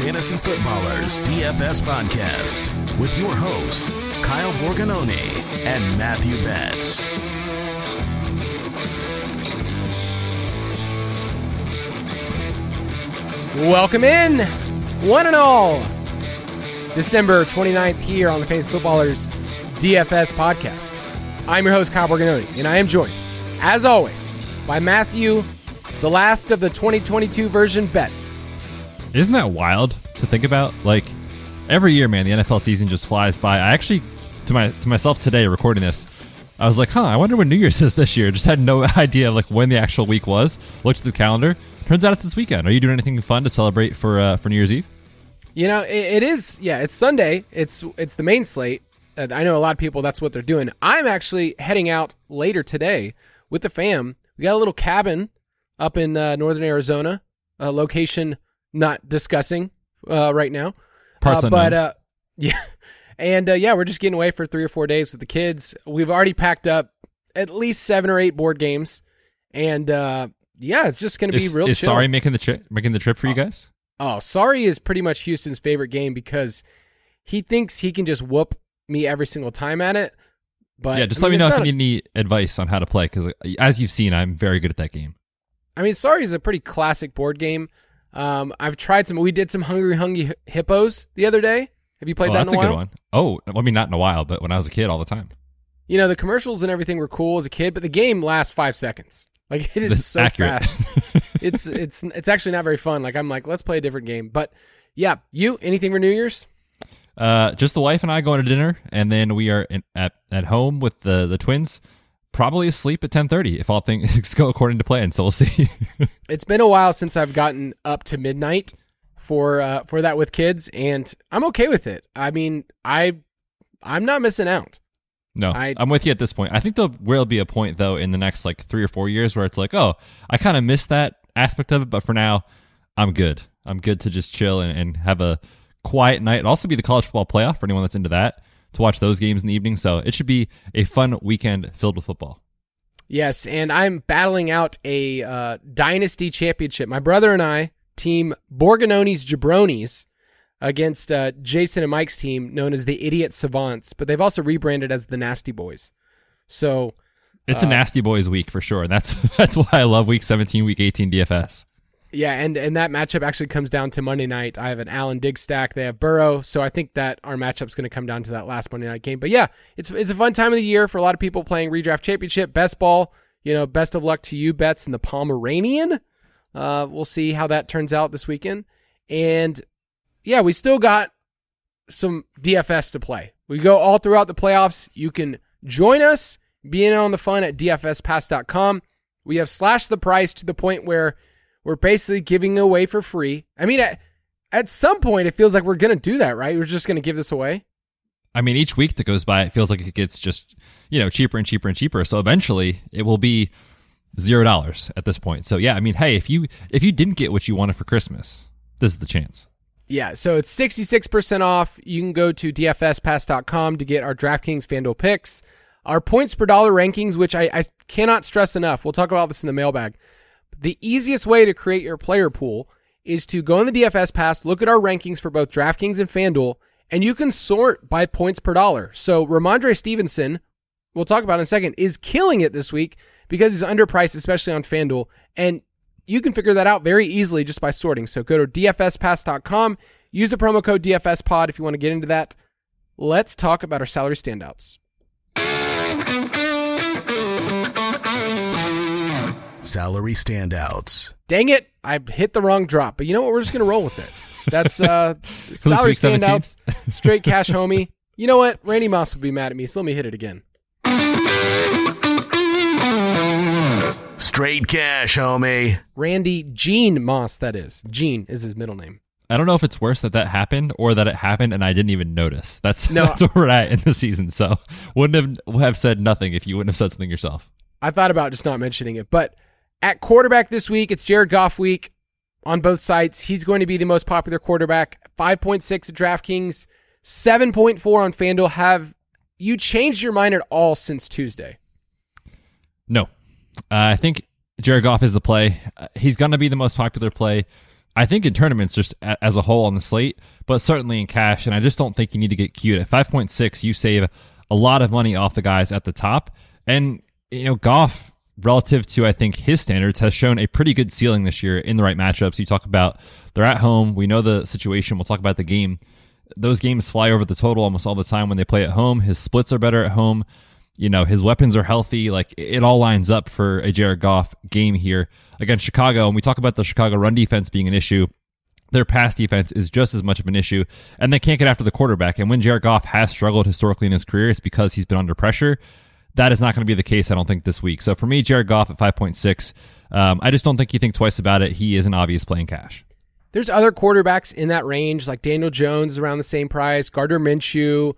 Fantasy Footballers DFS Podcast with your hosts, Kyle Borgognoni and Matthew Betts. Welcome in, one and all. December 29th here on the Fantasy Footballers DFS podcast. I'm your host, Kyle Borgognoni, and I am joined, as always, by Matthew, the last of the 2022 version Betts. Isn't that wild to think about? Like every year, man, the NFL season just flies by. I actually, to my to myself today, recording this, I was like, huh, I wonder when New Year's is this year. Just had no idea like when the actual week was. Looked at the calendar. Turns out it's this weekend. Are you doing anything fun to celebrate for uh, for New Year's Eve? You know, it, it is. Yeah, it's Sunday. It's it's the main slate. Uh, I know a lot of people. That's what they're doing. I'm actually heading out later today with the fam. We got a little cabin up in uh, northern Arizona, a location not discussing uh, right now. Parts uh, but uh, yeah, and uh, yeah, we're just getting away for three or four days with the kids. We've already packed up at least seven or eight board games, and uh, yeah, it's just going to be Is, real is chill. sorry making the trip making the trip for you guys? Oh, sorry is pretty much Houston's favorite game because he thinks he can just whoop me every single time at it. But yeah, just I let me know if you need any advice on how to play because, as you've seen, I'm very good at that game. I mean, sorry is a pretty classic board game. Um, I've tried some. We did some Hungry Hungry Hippos the other day. Have you played oh, that that's in a a good one. Oh, I mean, not in a while, but when I was a kid, all the time. You know, the commercials and everything were cool as a kid, but the game lasts five seconds. Like it is That's so accurate. fast. it's it's it's actually not very fun. Like I'm like, let's play a different game. But yeah, you anything for New Year's? Uh, just the wife and I going to dinner, and then we are in, at at home with the the twins. Probably asleep at ten thirty if all things go according to plan. So we'll see. It's been a while since I've gotten up to midnight for uh, for that with kids, and I'm okay with it. I mean, I I'm not missing out. no, I- I, am with you at this point. I think there will be a point though in the next like three or four years where it's like, oh, I kind of missed that aspect of it, but for now, I'm good. I'm good to just chill and, and have a quiet night. It'll also be the college football playoff for anyone that's into that to watch those games in the evening. So it should be a fun weekend filled with football. Yes, and I'm battling out a uh, dynasty championship. My brother and I, team Borgognoni's Jabronis, against uh, Jason and Mike's team, known as the Idiot Savants, but they've also rebranded as the Nasty Boys. So It's a Uh, nasty boys week for sure. And that's that's why I love week 17, week 18 DFS. Yeah, and and that matchup actually comes down to Monday night. I have an Allen Diggs stack. They have Burrow, so I think that our matchup's going to come down to that last Monday night game. But yeah, it's it's a fun time of the year for a lot of people playing redraft championship, best ball. You know, best of luck to you, Betts in the Pomeranian. Uh, we'll see how that turns out this weekend. And yeah, we still got some DFS to play. We go all throughout the playoffs. You can join us, be in on the fun at dfspass.com. We have slashed the price to the point where we're basically giving away for free. I mean, at, at some point, it feels like we're going to do that, right? We're just going to give this away. I mean, each week that goes by, it feels like it gets just, you know, cheaper and cheaper and cheaper. So eventually it will be zero dollars at this point. So yeah, I mean, hey, if you if you didn't get what you wanted for Christmas, this is the chance. Yeah, so it's 66% off. You can go to dfspass.com to get our DraftKings FanDuel picks, our points per dollar rankings, which I, I cannot stress enough. We'll talk about this in the mailbag. The easiest way to create your player pool is to go in the DFS Pass, look at our rankings for both DraftKings and FanDuel, and you can sort by points per dollar. So Rhamondre Stevenson, we'll talk about in a second, is killing it this week because he's underpriced, especially on FanDuel. And you can figure that out very easily just by sorting. So go to dfspass.com, use the promo code DFSPod if you want to get into that. Let's talk about our salary standouts. Salary standouts. Dang it, I hit the wrong drop. But you know what? We're just going to roll with it. That's uh salary standouts, straight cash homie. You know what? Randy Moss would be mad at me, so let me hit it again. Straight cash, homie. Randy Gene Moss, that is. Gene is his middle name. I don't know if it's worse that that happened or that it happened and I didn't even notice. That's No. that's where we're at in the season. So wouldn't have have said nothing if you wouldn't have said something yourself. I thought about just not mentioning it. But at quarterback this week, it's Jared Goff week on both sites. He's going to be the most popular quarterback. 5.6 at DraftKings, 7.4 on FanDuel. Have you changed your mind at all since Tuesday? No, uh, I think Jared Goff is the play. Uh, he's going to be the most popular play. I think in tournaments just a- as a whole on the slate, but certainly in cash. And I just don't think you need to get cute at 5.6. You save a lot of money off the guys at the top, and you know Goff relative to I think his standards has shown a pretty good ceiling this year in the right matchups. You talk about they're at home. We know the situation. We'll talk about the game. Those games fly over the total almost all the time when they play at home. His splits are better at home. You know, his weapons are healthy. Like it all lines up for a Jared Goff game here against Chicago. And we talk about the Chicago run defense being an issue. Their pass defense is just as much of an issue, and they can't get after the quarterback. And when Jared Goff has struggled historically in his career, it's because he's been under pressure. That is not going to be the case, I don't think, this week. So for me, Jared Goff at 5.6, um, I just don't think you think twice about it. He is an obvious playing cash. There's other quarterbacks in that range, like Daniel Jones is around the same price, Gardner Minshew,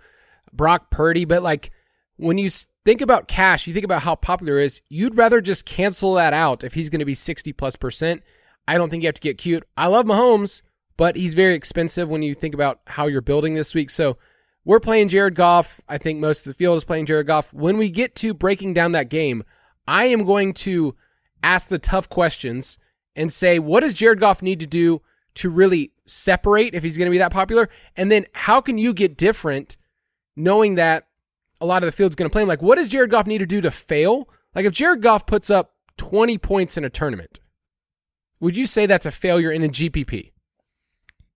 Brock Purdy. But like when you think about cash, you think about how popular is. You'd rather just cancel that out if he's going to be 60 plus percent. I don't think you have to get cute. I love Mahomes, but he's very expensive when you think about how you're building this week. So we're playing Jared Goff. I think most of the field is playing Jared Goff. When we get to breaking down that game, I am going to ask the tough questions and say, what does Jared Goff need to do to really separate if he's going to be that popular? And then how can you get different knowing that a lot of the field's going to play him? Like, what does Jared Goff need to do to fail? Like, if Jared Goff puts up 20 points in a tournament, would you say that's a failure in a GPP?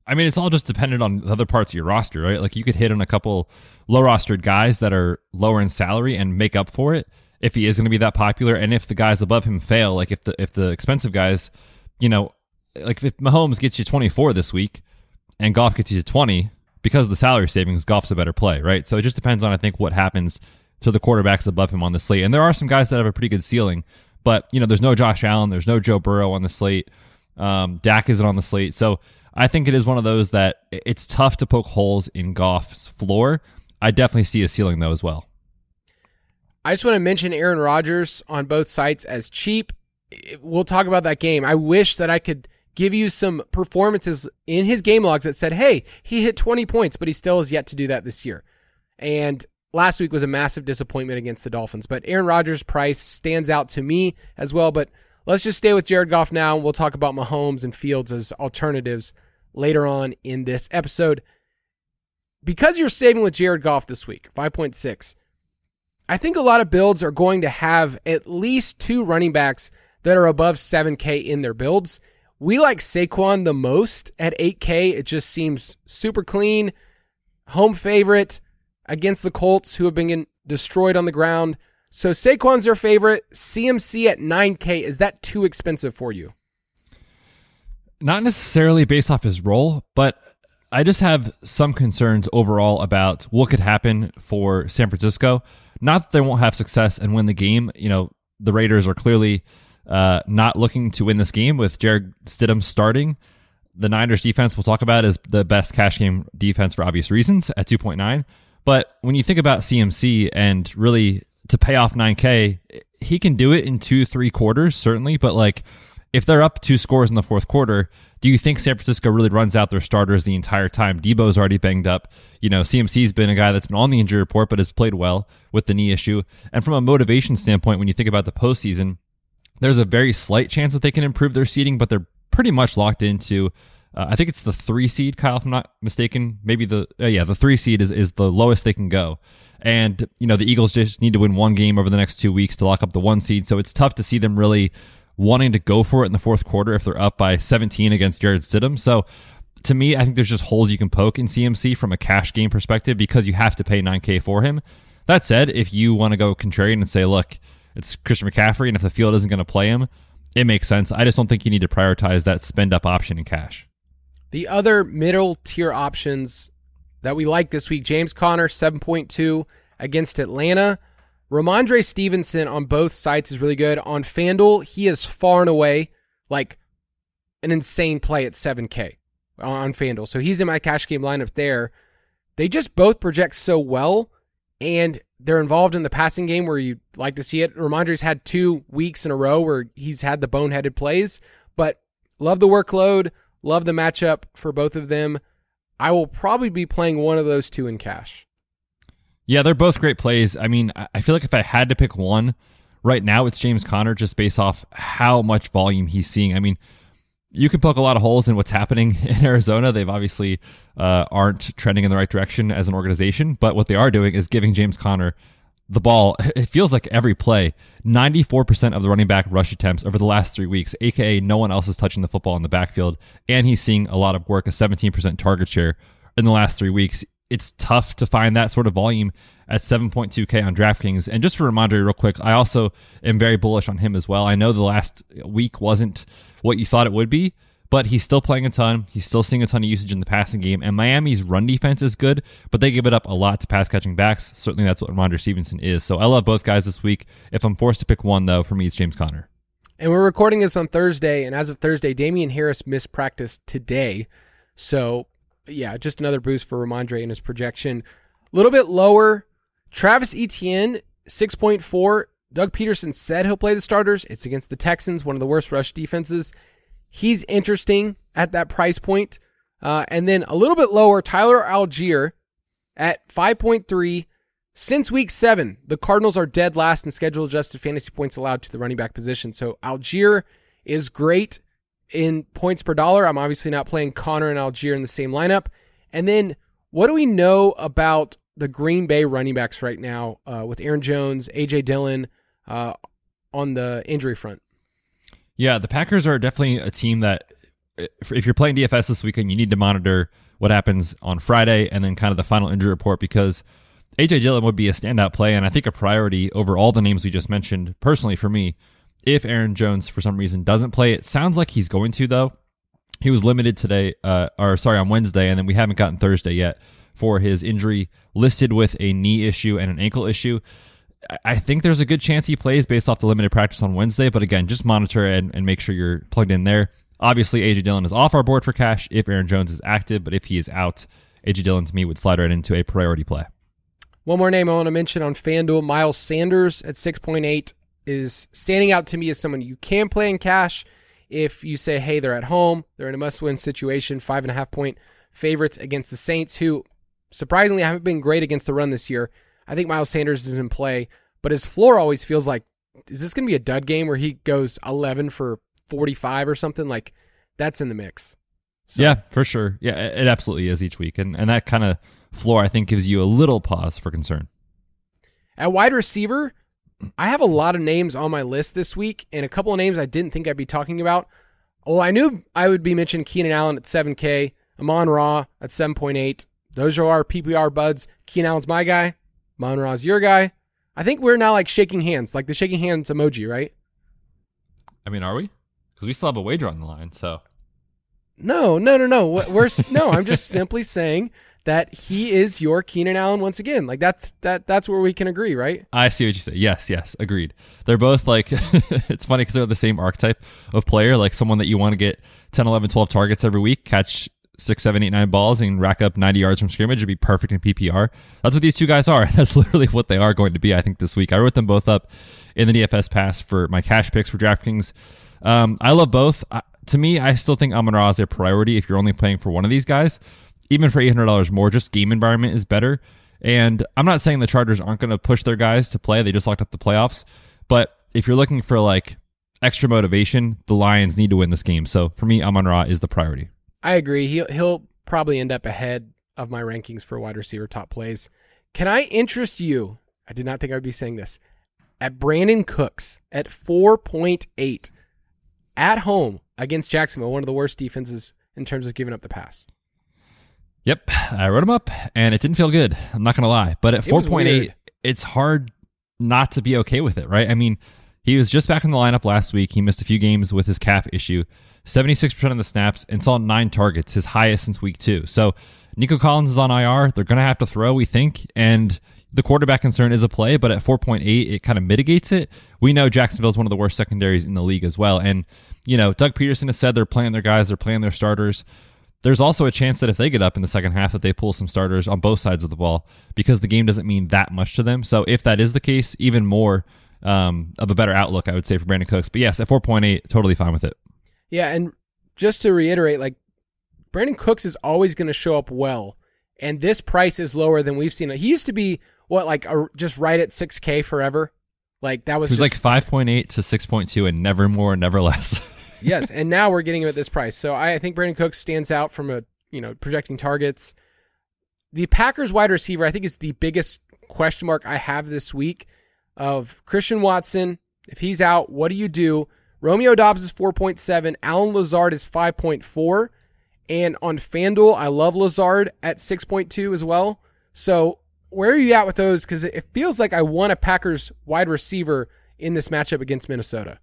I mean, it's all just dependent on the other parts of your roster, right? Like you could hit on a couple low rostered guys that are lower in salary and make up for it if he is going to be that popular. And if the guys above him fail, like if the if the expensive guys, you know, like if Mahomes gets you 24 this week and Goff gets you 20 because of the salary savings, Goff's a better play, right? So it just depends on I think what happens to the quarterbacks above him on the slate. And there are some guys that have a pretty good ceiling, but you know, there's no Josh Allen, there's no Joe Burrow on the slate. Um, Dak isn't on the slate, so I think it is one of those that it's tough to poke holes in Goff's floor. I definitely see a ceiling though as well. I just want to mention Aaron Rodgers on both sites as cheap. We'll talk about that game. I wish that I could give you some performances in his game logs that said, hey, he hit 20 points, but he still has yet to do that this year. And last week was a massive disappointment against the Dolphins. But Aaron Rodgers' price stands out to me as well. But let's just stay with Jared Goff now. and We'll talk about Mahomes and Fields as alternatives later on in this episode. Because you're saving with Jared Goff this week, 5.6, I think a lot of builds are going to have at least two running backs that are above 7K in their builds. We like Saquon the most at 8K. It just seems super clean, home favorite against the Colts, who have been destroyed on the ground. So Saquon's your favorite. CMC at 9K. Is that too expensive for you? Not necessarily based off his role, but I just have some concerns overall about what could happen for San Francisco. Not that they won't have success and win the game. You know, the Raiders are clearly uh, not looking to win this game with Jarrett Stidham starting. The Niners defense we'll talk about is the best cash game defense for obvious reasons at 2.9. But when you think about CMC and really to pay off 9K, he can do it in two, three quarters, certainly. But like, if they're up two scores in the fourth quarter, do you think San Francisco really runs out their starters the entire time? Deebo's already banged up. You know, CMC's been a guy that's been on the injury report, but has played well with the knee issue. And from a motivation standpoint, when you think about the postseason, there's a very slight chance that they can improve their seeding, but they're pretty much locked into. Uh, I think it's the three seed, Kyle, if I'm not mistaken. Maybe the uh, yeah, the three seed is is the lowest they can go. And you know the Eagles just need to win one game over the next two weeks to lock up the one seed. So it's tough to see them really wanting to go for it in the fourth quarter if they're up by 17 against Jarrett Stidham. So to me, I think there's just holes you can poke in CMC from a cash game perspective because you have to pay 9K for him. That said, if you want to go contrarian and say, look, it's Christian McCaffrey, and if the field isn't going to play him, it makes sense. I just don't think you need to prioritize that spend up option in cash. The other middle tier options that we like this week James Conner, 7.2 against Atlanta. Rhamondre Stevenson on both sites is really good. On FanDuel, he is far and away like an insane play at 7K on FanDuel. So he's in my cash game lineup there. They just both project so well and they're involved in the passing game where you like to see it. Rhamondre's had two weeks in a row where he's had the boneheaded plays, but love the workload, love the matchup for both of them. I will probably be playing one of those two in cash. Yeah, they're both great plays. I mean, I feel like if I had to pick one right now, it's James Conner just based off how much volume he's seeing. I mean, you can poke a lot of holes in what's happening in Arizona. They've obviously uh, aren't trending in the right direction as an organization, but what they are doing is giving James Conner the ball. It feels like every play, 94% of the running back rush attempts over the last three weeks, aka no one else is touching the football in the backfield, and he's seeing a lot of work, a 17% target share in the last three weeks. It's tough to find that sort of volume at 7.2K on DraftKings. And just for Rhamondre, real quick, I also am very bullish on him as well. I know the last week wasn't what you thought it would be, but he's still playing a ton. He's still seeing a ton of usage in the passing game. And Miami's run defense is good, but they give it up a lot to pass catching backs. Certainly that's what Rhamondre Stevenson is. So I love both guys this week. If I'm forced to pick one, though, for me, it's James Conner. And we're recording this on Thursday. And as of Thursday, Damien Harris missed practice today. So, yeah, just another boost for Rhamondre in his projection. A little bit lower. Travis Etienne, 6.4. Doug Pederson said he'll play the starters. It's against the Texans, one of the worst rush defenses. He's interesting at that price point. Uh, and then a little bit lower, Tyler Allgeier at 5.3. Since week seven, the Cardinals are dead last in schedule adjusted fantasy points allowed to the running back position. So Allgeier is great in points per dollar. I'm obviously not playing Conner and Allgeier in the same lineup. And then what do we know about the Green Bay running backs right now uh, with Aaron Jones, AJ Dillon uh, on the injury front? Yeah, the Packers are definitely a team that, if you're playing DFS this weekend, you need to monitor what happens on Friday and then kind of the final injury report because AJ Dillon would be a standout play and I think a priority over all the names we just mentioned. Personally, for me, if Aaron Jones for some reason doesn't play, it sounds like he's going to though. He was limited today, uh, or sorry, on Wednesday, and then we haven't gotten Thursday yet for his injury, listed with a knee issue and an ankle issue. I think there's a good chance he plays based off the limited practice on Wednesday, but again, just monitor and, and make sure you're plugged in there. Obviously, AJ Dillon is off our board for cash if Aaron Jones is active, but if he is out, AJ Dillon to me would slide right into a priority play. One more name I want to mention on FanDuel Miles Sanders at 6.8 is standing out to me as someone you can play in cash if you say, hey, they're at home, they're in a must win situation, five and a half point favorites against the Saints, who surprisingly haven't been great against the run this year. I think Miles Sanders is in play, but his floor always feels like is this going to be a dud game where he goes 11 for 45 or something like that's in the mix. So. Yeah, for sure. Yeah, it absolutely is each week. And and that kind of floor I think gives you a little pause for concern. At wide receiver, I have a lot of names on my list this week and a couple of names I didn't think I'd be talking about. Well, I knew I would be mentioning Keenan Allen at 7K, Amon Ra at 7.8. Those are our PPR buds. Keenan Allen's my guy. Amon Ra's your guy. I think we're now like shaking hands, like the shaking hands emoji, right? I mean, are we? Because we still have a wager on the line. So No, no, no, no. We're no. I'm just simply saying that he is your Keenan Allen once again. Like that's that that's where we can agree, right? I see what you say. Yes, yes, agreed. They're both like, it's funny because they're the same archetype of player, like someone that you want to get 10, 11, 12 targets every week, catch six, seven, eight, nine balls, and rack up 90 yards from scrimmage would be perfect in PPR. That's what these two guys are. That's literally what they are going to be, I think, this week. I wrote them both up in the DFS pass for my cash picks for DraftKings. Um, I love both. Uh, to me, I still think Amon Ra is a priority if you're only playing for one of these guys. Even for $800 more, just game environment is better. And I'm not saying the Chargers aren't going to push their guys to play. They just locked up the playoffs. But if you're looking for like extra motivation, the Lions need to win this game. So for me, Amon Ra is the priority. I agree. He'll he'll probably end up ahead of my rankings for wide receiver top plays. Can I interest you? I did not think I would be saying this. At Brandin Cooks at 4.8 at home against Jacksonville, one of the worst defenses in terms of giving up the pass. Yep, I wrote him up, and it didn't feel good. I'm not gonna lie, but at It 4.8, it's hard not to be okay with it, right? I mean, he was just back in the lineup last week. He missed a few games with his calf issue, 76% of the snaps, and saw nine targets, his highest since week two. So Nico Collins is on IR. They're gonna have to throw, we think, and the quarterback concern is a play, but at 4.8, it kind of mitigates it. We know Jacksonville's one of the worst secondaries in the league as well, and you know, Doug Pederson has said they're playing their guys, they're playing their starters there's also a chance that if they get up in the second half that they pull some starters on both sides of the ball because the game doesn't mean that much to them. So if that is the case, even more um, of a better outlook, I would say for Brandin Cooks. But yes, at 4.8, totally fine with it. Yeah, and just to reiterate, like Brandin Cooks is always going to show up well, and this price is lower than we've seen. He used to be what like a, just right at 6K forever. Like that was It was just, like 5.8 to 6.2 and never more, never less. yes, and now we're getting him at this price. So I think Brandin Cooks stands out from a you know projecting targets. The Packers wide receiver, I think, is the biggest question mark I have this week. Of Christian Watson, if he's out, what do you do? Romeo Doubs is four point seven. Allen Lazard is five point four, and on FanDuel, I love Lazard at six point two as well. So where are you at with those? Because it feels like I want a Packers wide receiver in this matchup against Minnesota.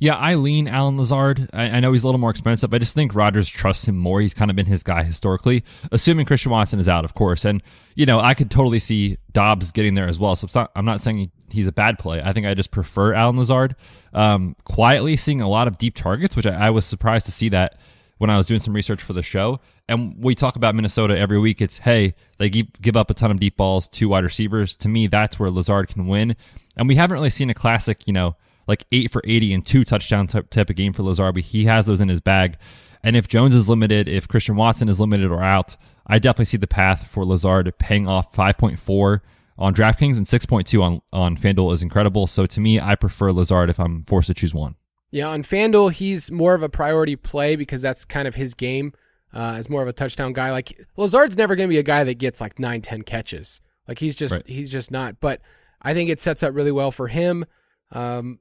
Yeah, I lean Allen Lazard. I, I know he's a little more expensive. I just think Rodgers trusts him more. He's kind of been his guy historically, assuming Christian Watson is out, of course. And you know, I could totally see Doubs getting there as well. So not, I'm not saying he's a bad play. I think I just prefer Allen Lazard. Um, quietly seeing a lot of deep targets, which I, I was surprised to see that when I was doing some research for the show. And we talk about Minnesota every week. It's hey, they give, give up a ton of deep balls to wide receivers. To me, that's where Lazard can win. And we haven't really seen a classic, you know like eight for 80 and two touchdown type, type of game for Lazard, but he has those in his bag. And if Jones is limited, if Christian Watson is limited or out, I definitely see the path for Lazard paying off 5.4 on DraftKings and 6.2 on, on FanDuel is incredible. So to me, I prefer Lazard if I'm forced to choose one. Yeah, on FanDuel, he's more of a priority play because that's kind of his game uh, as more of a touchdown guy. Like Lazard's never going to be a guy that gets like nine, ten catches. Like he's just Right. he's just not. But I think it sets up really well for him. Um,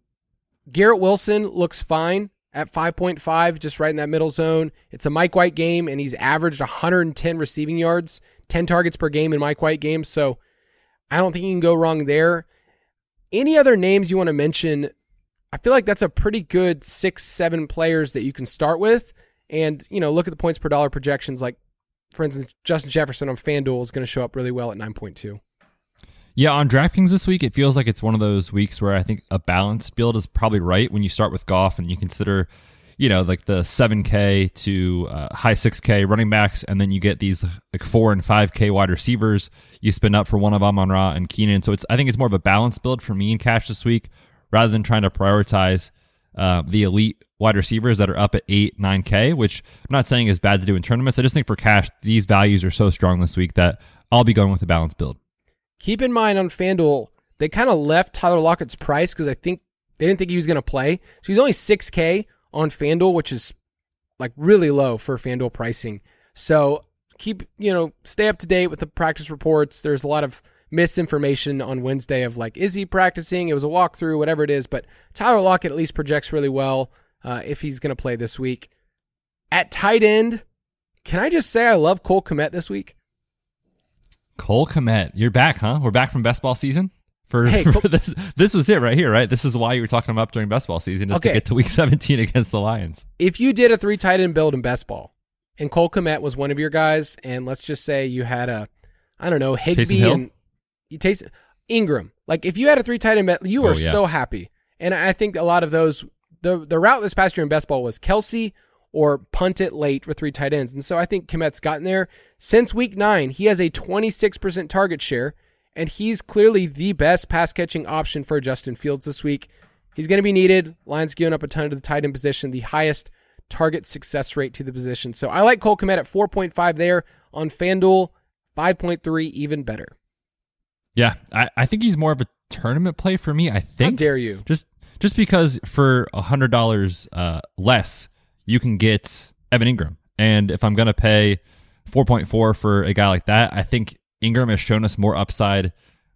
Garrett Wilson looks fine at 5.5, just right in that middle zone. It's a Mike White game, and he's averaged 110 receiving yards, 10 targets per game in Mike White games. So I don't think you can go wrong there. Any other names you want to mention? I feel like that's a pretty good six, seven players that you can start with. And, you know, look at the points per dollar projections. Like, for instance, Justin Jefferson on FanDuel is going to show up really well at 9.2. Yeah, on DraftKings this week, it feels like it's one of those weeks where I think a balanced build is probably right when you start with Goff and you consider, you know, like the 7K to uh, high 6K running backs, and then you get these like 4 and 5K wide receivers. You spin up for one of Amon Ra and Keenan. So it's I think it's more of a balanced build for me in cash this week rather than trying to prioritize uh, the elite wide receivers that are up at 8, 9K, which I'm not saying is bad to do in tournaments. I just think for cash, these values are so strong this week that I'll be going with a balanced build. Keep in mind on FanDuel, they kind of left Tyler Lockett's price because I think they didn't think he was going to play. So he's only 6K on FanDuel, which is like really low for FanDuel pricing. So keep, you know, stay up to date with the practice reports. There's a lot of misinformation on Wednesday of like, is he practicing? It was a walkthrough, whatever it is. But Tyler Lockett at least projects really well uh, if he's going to play this week. At tight end, can I just say I love Cole Kmet this week? Cole Kmet, you're back, huh? We're back from best ball season. For, Hey, for Col- this, this was it right here, right? This is why you were talking him up during best ball season, just Okay. to get to week 17 against the Lions. if you did a three tight end build in best ball and Cole Kmet was one of your guys, and let's just say you had a, I don't know, Higbee and you taste Engram. Like if you had a three tight end, bet, you Oh, are yeah. so happy. And I think a lot of those, the the route this past year in best ball was Kelce or punt it late with three tight ends. And so I think Kmet's gotten there since week nine. He has a 26% target share, and he's clearly the best pass catching option for Justin Fields this week. He's going to be needed. Lions giving up a ton to the tight end position, the highest target success rate to the position. So I like Cole Kmet at 4.5 there on FanDuel, 5.3 even better. Yeah, I, I think he's more of a tournament play for me. I think. How dare you? Just just because for a hundred dollars uh, less, you can get Evan Engram, and if I'm gonna pay four point four for a guy like that, I think Engram has shown us more upside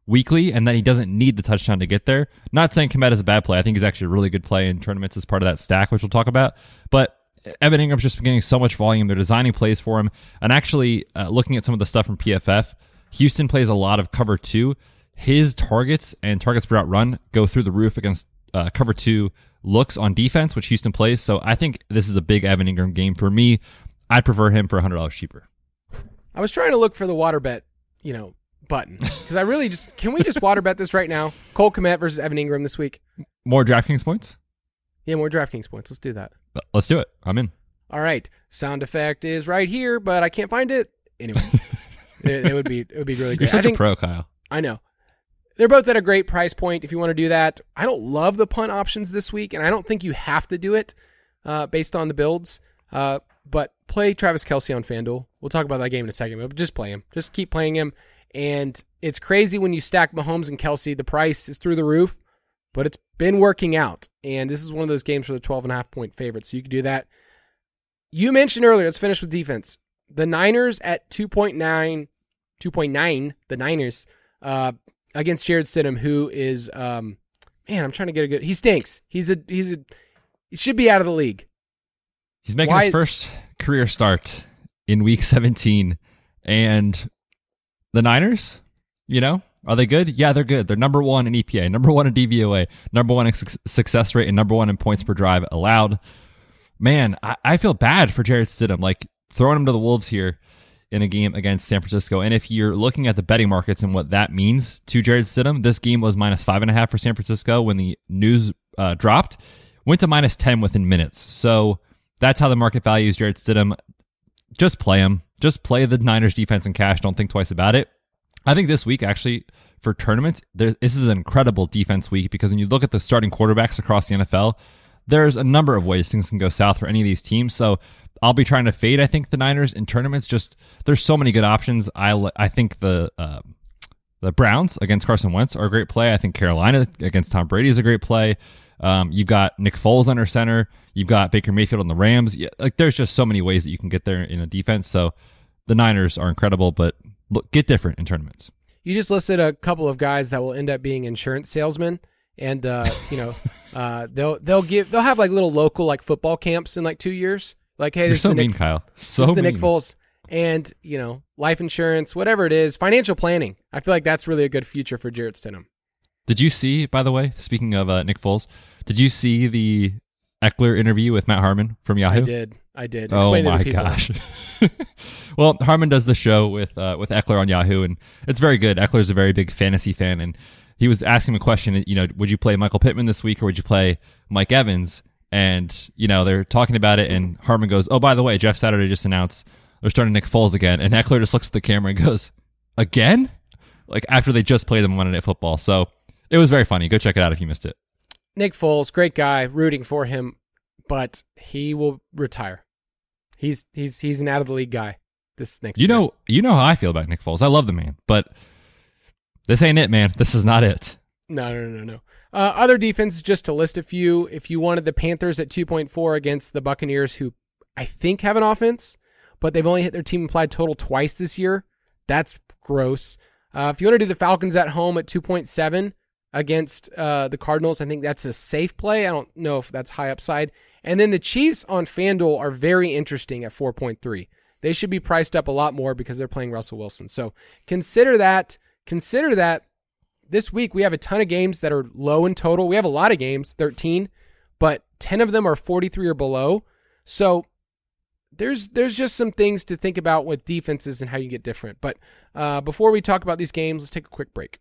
weekly, and that he doesn't need the touchdown to get there. Not saying Kmet is a bad play. I think he's actually a really good play in tournaments as part of that stack, which we'll talk about. But Evan Engram's just been getting so much volume. They're designing plays for him, and actually uh, looking at some of the stuff from PFF, Houston plays a lot of cover two. His targets and targets per out run go through the roof against uh, cover two looks on defense, which Houston plays. So I think this is a big Evan Engram game for me. I'd prefer him for hundred dollars cheaper. I was trying to look for the water bet, you know, button because I really just can we just water bet this right now? Cole Kmet versus Evan Engram this week. More DraftKings points. Yeah, more DraftKings points. Let's do that. Let's do it. I'm in. All right, sound effect is right here, but I can't find it. Anyway, it, it would be it would be really You're such I think a pro, Kyle. I know. They're both at a great price point if you want to do that. I don't love the punt options this week, and I don't think you have to do it uh, based on the builds. Uh, but play Travis Kelce on FanDuel. We'll talk about that game in a second, but just play him. Just keep playing him. And it's crazy when you stack Mahomes and Kelce. The price is through the roof, but it's been working out. And this is one of those games for the 12 and a half point favorite. So you can do that. You mentioned earlier, let's finish with defense. The Niners at 2.9, 2.9, the Niners, uh, against Jarrett Stidham, who is um man, I'm trying to get a good he stinks. He's a he's a he should be out of the league. He's making Why- his first career start in week 17. And the Niners, you know, are they good? Yeah, they're good. They're number one in EPA, number one in DVOA, number one in suc success rate, and number one in points per drive allowed. Man, I, I feel bad for Jarrett Stidham. Like throwing him to the Wolves here in a game against San Francisco. And if you're looking at the betting markets and what that means to Jarrett Stidham, this game was minus five and a half for San Francisco when the news uh, dropped, went to minus 10 within minutes. So that's how the market values Jarrett Stidham. Just play him. Just play the Niners defense in cash. Don't think twice about it. I think this week, actually, for tournaments, this is an incredible defense week because when you look at the starting quarterbacks across the NFL, there's a number of ways things can go south for any of these teams. So I'll be trying to fade. I think the Niners in tournaments. Just there's so many good options. I I think the uh, the Browns against Carson Wentz are a great play. I think Carolina against Tom Brady is a great play. Um, you've got Nick Foles under center. You've got Baker Mayfield on the Rams. Yeah, like there's just so many ways that you can get there in a defense. So the Niners are incredible, but look, get different in tournaments. You just listed a couple of guys that will end up being insurance salesmen, and uh, you know uh, they'll they'll give they'll have like little local like football camps in like two years. Like hey, You're so the mean, Nick, Kyle. So is the. Nick Foles, and you know life insurance, whatever it is, financial planning. I feel like that's really a good future for Jarrett Stidham. Did you see, by the way, speaking of uh, Nick Foles, did you see the Ekeler interview with Matt Harmon from Yahoo? I did, I did. Oh Explain to my gosh. well, Harmon does the show with uh, with Ekeler on Yahoo, and it's very good. Ekeler's a very big fantasy fan, and he was asking him a question. You know, would you play Michael Pittman this week, or would you play Mike Evans? And you know, they're talking about it, and Harmon goes, "Oh, by the way, Jeff Saturday just announced they're starting Nick Foles again." And Ekeler just looks at the camera and goes, "Again?" Like after they just played them on Monday Night Football. So it was very funny. Go check it out if you missed it. Nick Foles, great guy, rooting for him, but he will retire. He's he's he's an out of the league guy. This next You year. know, you know how I feel about Nick Foles. I love the man, but this ain't it, man. This is not it. No, no, no, no. Uh, other defenses, just to list a few. If you wanted the Panthers at 2.4 against the Buccaneers, who I think have an offense, but they've only hit their team implied total twice this year, that's gross. Uh, if you want to do the Falcons at home at 2.7 against uh, the Cardinals, I think that's a safe play. I don't know if that's high upside. And then the Chiefs on FanDuel are very interesting at 4.3. They should be priced up a lot more because they're playing Russell Wilson. So consider that. Consider that this week we have a ton of games that are low in total. We have a lot of games, 13, but 10 of them are 43 or below. So there's there's just some things to think about with defenses and how you get different. But uh, before we talk about these games, let's take a quick break.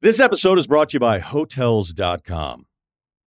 This episode is brought to you by Hotels.com.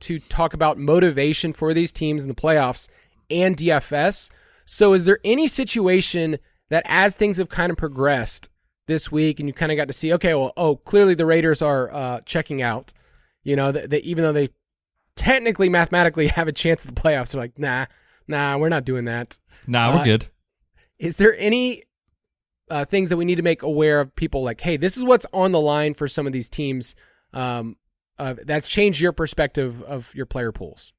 to talk about motivation for these teams in the playoffs and DFS. So, is there any situation that as things have kind of progressed this week and you kind of got to see, okay, well, oh, clearly the Raiders are uh, checking out, you know, that even though they technically, mathematically have a chance at the playoffs, they're like, nah, nah, we're not doing that. Nah, we're Uh, good. Is there any uh, things that we need to make aware of people like, hey, this is what's on the line for some of these teams um, uh, that's changed your perspective of your player pools?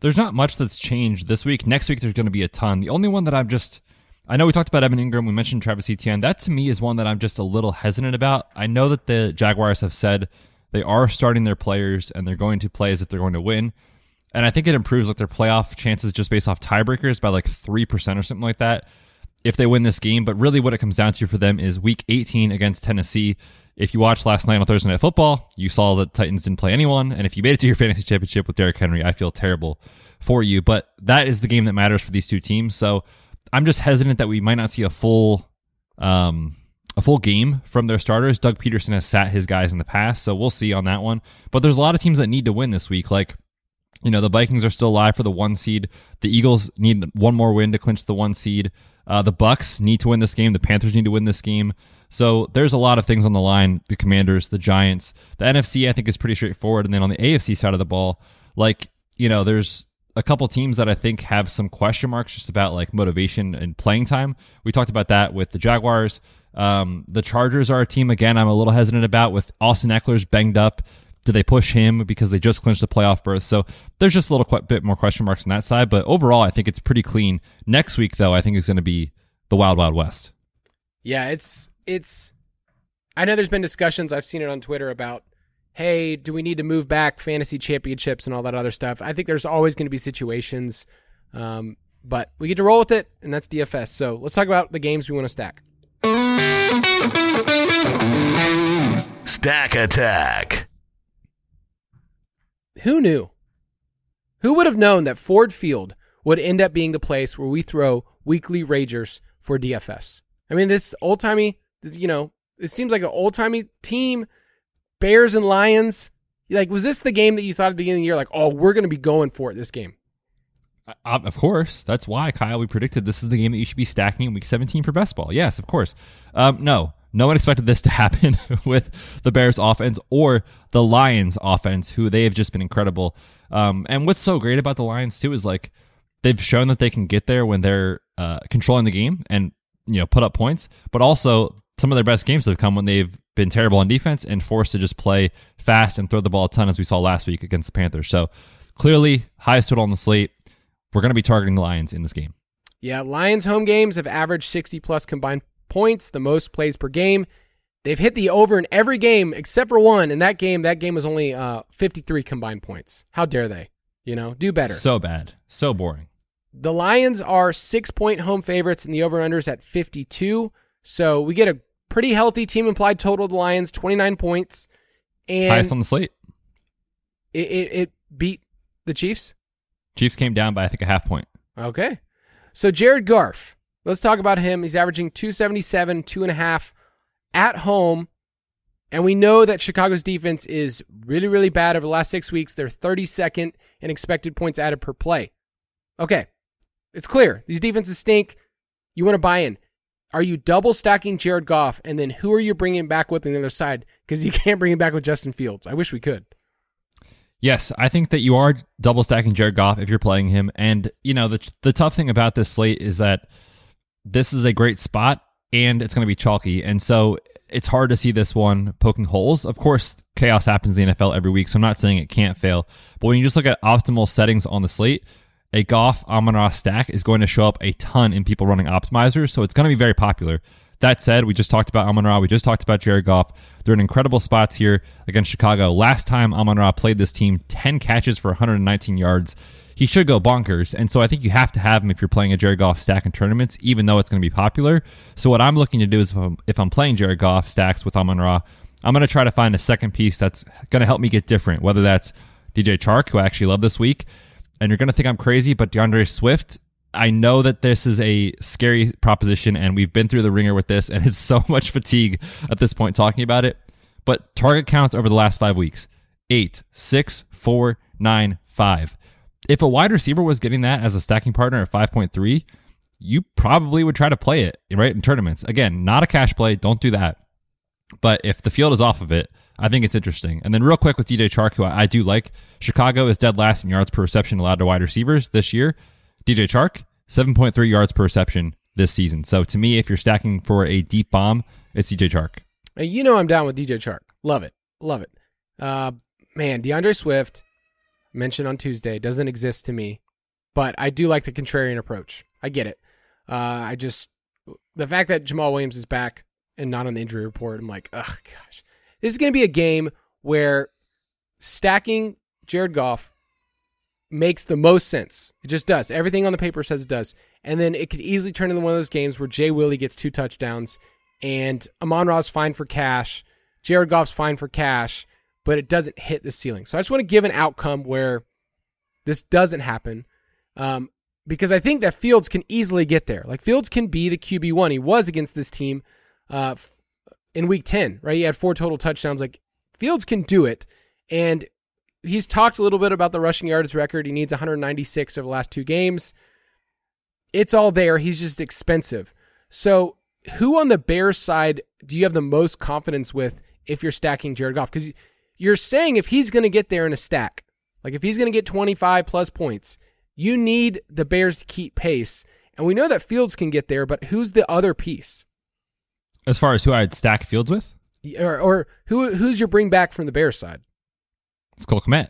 There's not much that's changed this week. Next week, there's going to be a ton. The only one that I'm just, I know we talked about Evan Engram, we mentioned Travis Etienne. That to me is one that I'm just a little hesitant about. I know that the Jaguars have said they are starting their players and they're going to play as if they're going to win. And I think it improves like their playoff chances just based off tiebreakers by like 3% or something like that if they win this game. But really, what it comes down to for them is week 18 against Tennessee. If you watched last night on Thursday Night Football, you saw that Titans didn't play anyone. And if you made it to your fantasy championship with Derrick Henry, I feel terrible for you. But that is the game that matters for these two teams. So I'm just hesitant that we might not see a full. Um, a full game from their starters. Doug Pederson has sat his guys in the past, so we'll see on that one. But there's a lot of teams that need to win this week. Like you know, the Vikings are still alive for the one seed. The Eagles need one more win to clinch the one seed. Uh, the Bucks need to win this game. The Panthers need to win this game. So there's a lot of things on the line. The Commanders, the Giants, the NFC, I think is pretty straightforward. And then on the AFC side of the ball, like you know, there's a couple teams that I think have some question marks just about like motivation and playing time. We talked about that with the Jaguars. Um, the Chargers are a team again. I'm a little hesitant about with Austin Ekeler's banged up. Do they push him because they just clinched the playoff berth? So there's just a little quite bit more question marks on that side. But overall, I think it's pretty clean. Next week, though, I think is going to be the Wild Wild West. Yeah, it's it's. I know there's been discussions. I've seen it on Twitter about, hey, do we need to move back fantasy championships and all that other stuff? I think there's always going to be situations, um, but we get to roll with it, and that's DFS. So let's talk about the games we want to stack. Stack Attack. Who knew? Who would have known that Ford Field would end up being the place where we throw weekly ragers for DFS? I mean, this old timey, you know, it seems like an old timey team. Bears and Lions. Like, was this the game that you thought at the beginning of the year, like, oh, we're going to be going for it this game? Uh, of course, that's why Kyle. We predicted this is the game that you should be stacking in Week 17 for best ball. Yes, of course. Um, no, no one expected this to happen with the Bears offense or the Lions offense, who they have just been incredible. Um, and what's so great about the Lions too is like they've shown that they can get there when they're uh, controlling the game and you know put up points, but also some of their best games have come when they've been terrible on defense and forced to just play fast and throw the ball a ton, as we saw last week against the Panthers. So clearly, highest total on the slate. We're going to be targeting the Lions in this game. Yeah, Lions home games have averaged 60 plus combined points, the most plays per game. They've hit the over in every game except for one. In that game, that game was only uh, 53 combined points. How dare they? You know, do better. So bad. So boring. The Lions are six point home favorites, and the over unders at 52. So we get a pretty healthy team implied total of the Lions, 29 points. And Highest on the slate. it, it, it beat the Chiefs. Chiefs came down by I think a half point. Okay. So Jared Goff, let's talk about him. He's averaging 277, two and a half at home. And we know that Chicago's defense is really, really bad over the last six weeks. They're 32nd in expected points added per play. Okay. It's clear. These defenses stink. You want to buy in. Are you double stacking Jared Goff? And then who are you bringing back with on the other side? Because you can't bring him back with Justin Fields. I wish we could. Yes, I think that you are double stacking Jared Goff if you're playing him. And, you know, the, the tough thing about this slate is that this is a great spot and it's going to be chalky. And so it's hard to see this one poking holes. Of course, chaos happens in the NFL every week, so I'm not saying it can't fail. But when you just look at optimal settings on the slate, a Goff Amon stack is going to show up a ton in people running optimizers, so it's going to be very popular. That said, we just talked about Amon Ra. We just talked about Jared Goff. They're in incredible spots here against Chicago. Last time Amon Ra played this team, 10 catches for 119 yards. He should go bonkers. And so I think you have to have him if you're playing a Jared Goff stack in tournaments, even though it's going to be popular. So what I'm looking to do is if I'm, if I'm playing Jared Goff stacks with Amon Ra, I'm going to try to find a second piece that's going to help me get different, whether that's DJ Chark, who I actually love this week. And you're going to think I'm crazy, but D'Andre Swift, I know that this is a scary proposition and we've been through the ringer with this and it's so much fatigue at this point talking about it. But target counts over the last five weeks eight, six, four, nine, five. If a wide receiver was getting that as a stacking partner at 5.3, you probably would try to play it, right? In tournaments. Again, not a cash play. Don't do that. But if the field is off of it, I think it's interesting. And then, real quick with DJ Chark, who I, I do like, Chicago is dead last in yards per reception allowed to wide receivers this year. DJ Chark, 7.3 yards per reception this season. So to me, if you're stacking for a deep bomb, it's DJ Chark. You know I'm down with DJ Chark. Love it. Love it. Uh, man, D'Andre Swift, mentioned on Tuesday, doesn't exist to me, but I do like the contrarian approach. I get it. Uh, I just, the fact that Jamaal Williams is back and not on the injury report, I'm like, ugh, gosh. This is going to be a game where stacking Jared Goff makes the most sense. It just does. Everything on the paper says it does. And then it could easily turn into one of those games where Jay Willie gets two touchdowns and Amon Ra's fine for cash. Jared Goff's fine for cash, but it doesn't hit the ceiling. So I just want to give an outcome where this doesn't happen. Um, because I think that Fields can easily get there. Like Fields can be the QB1. He was against this team uh, in week 10, right? He had four total touchdowns. Like Fields can do it. And he's talked a little bit about the rushing yardage record. He needs 196 over the last two games. It's all there. He's just expensive. So, who on the Bears side do you have the most confidence with if you're stacking Jared Goff? Because you're saying if he's going to get there in a stack, like if he's going to get 25 plus points, you need the Bears to keep pace. And we know that Fields can get there, but who's the other piece? As far as who I'd stack Fields with, Or, or who who's your bring back from the Bears side? it's Cole Kmet.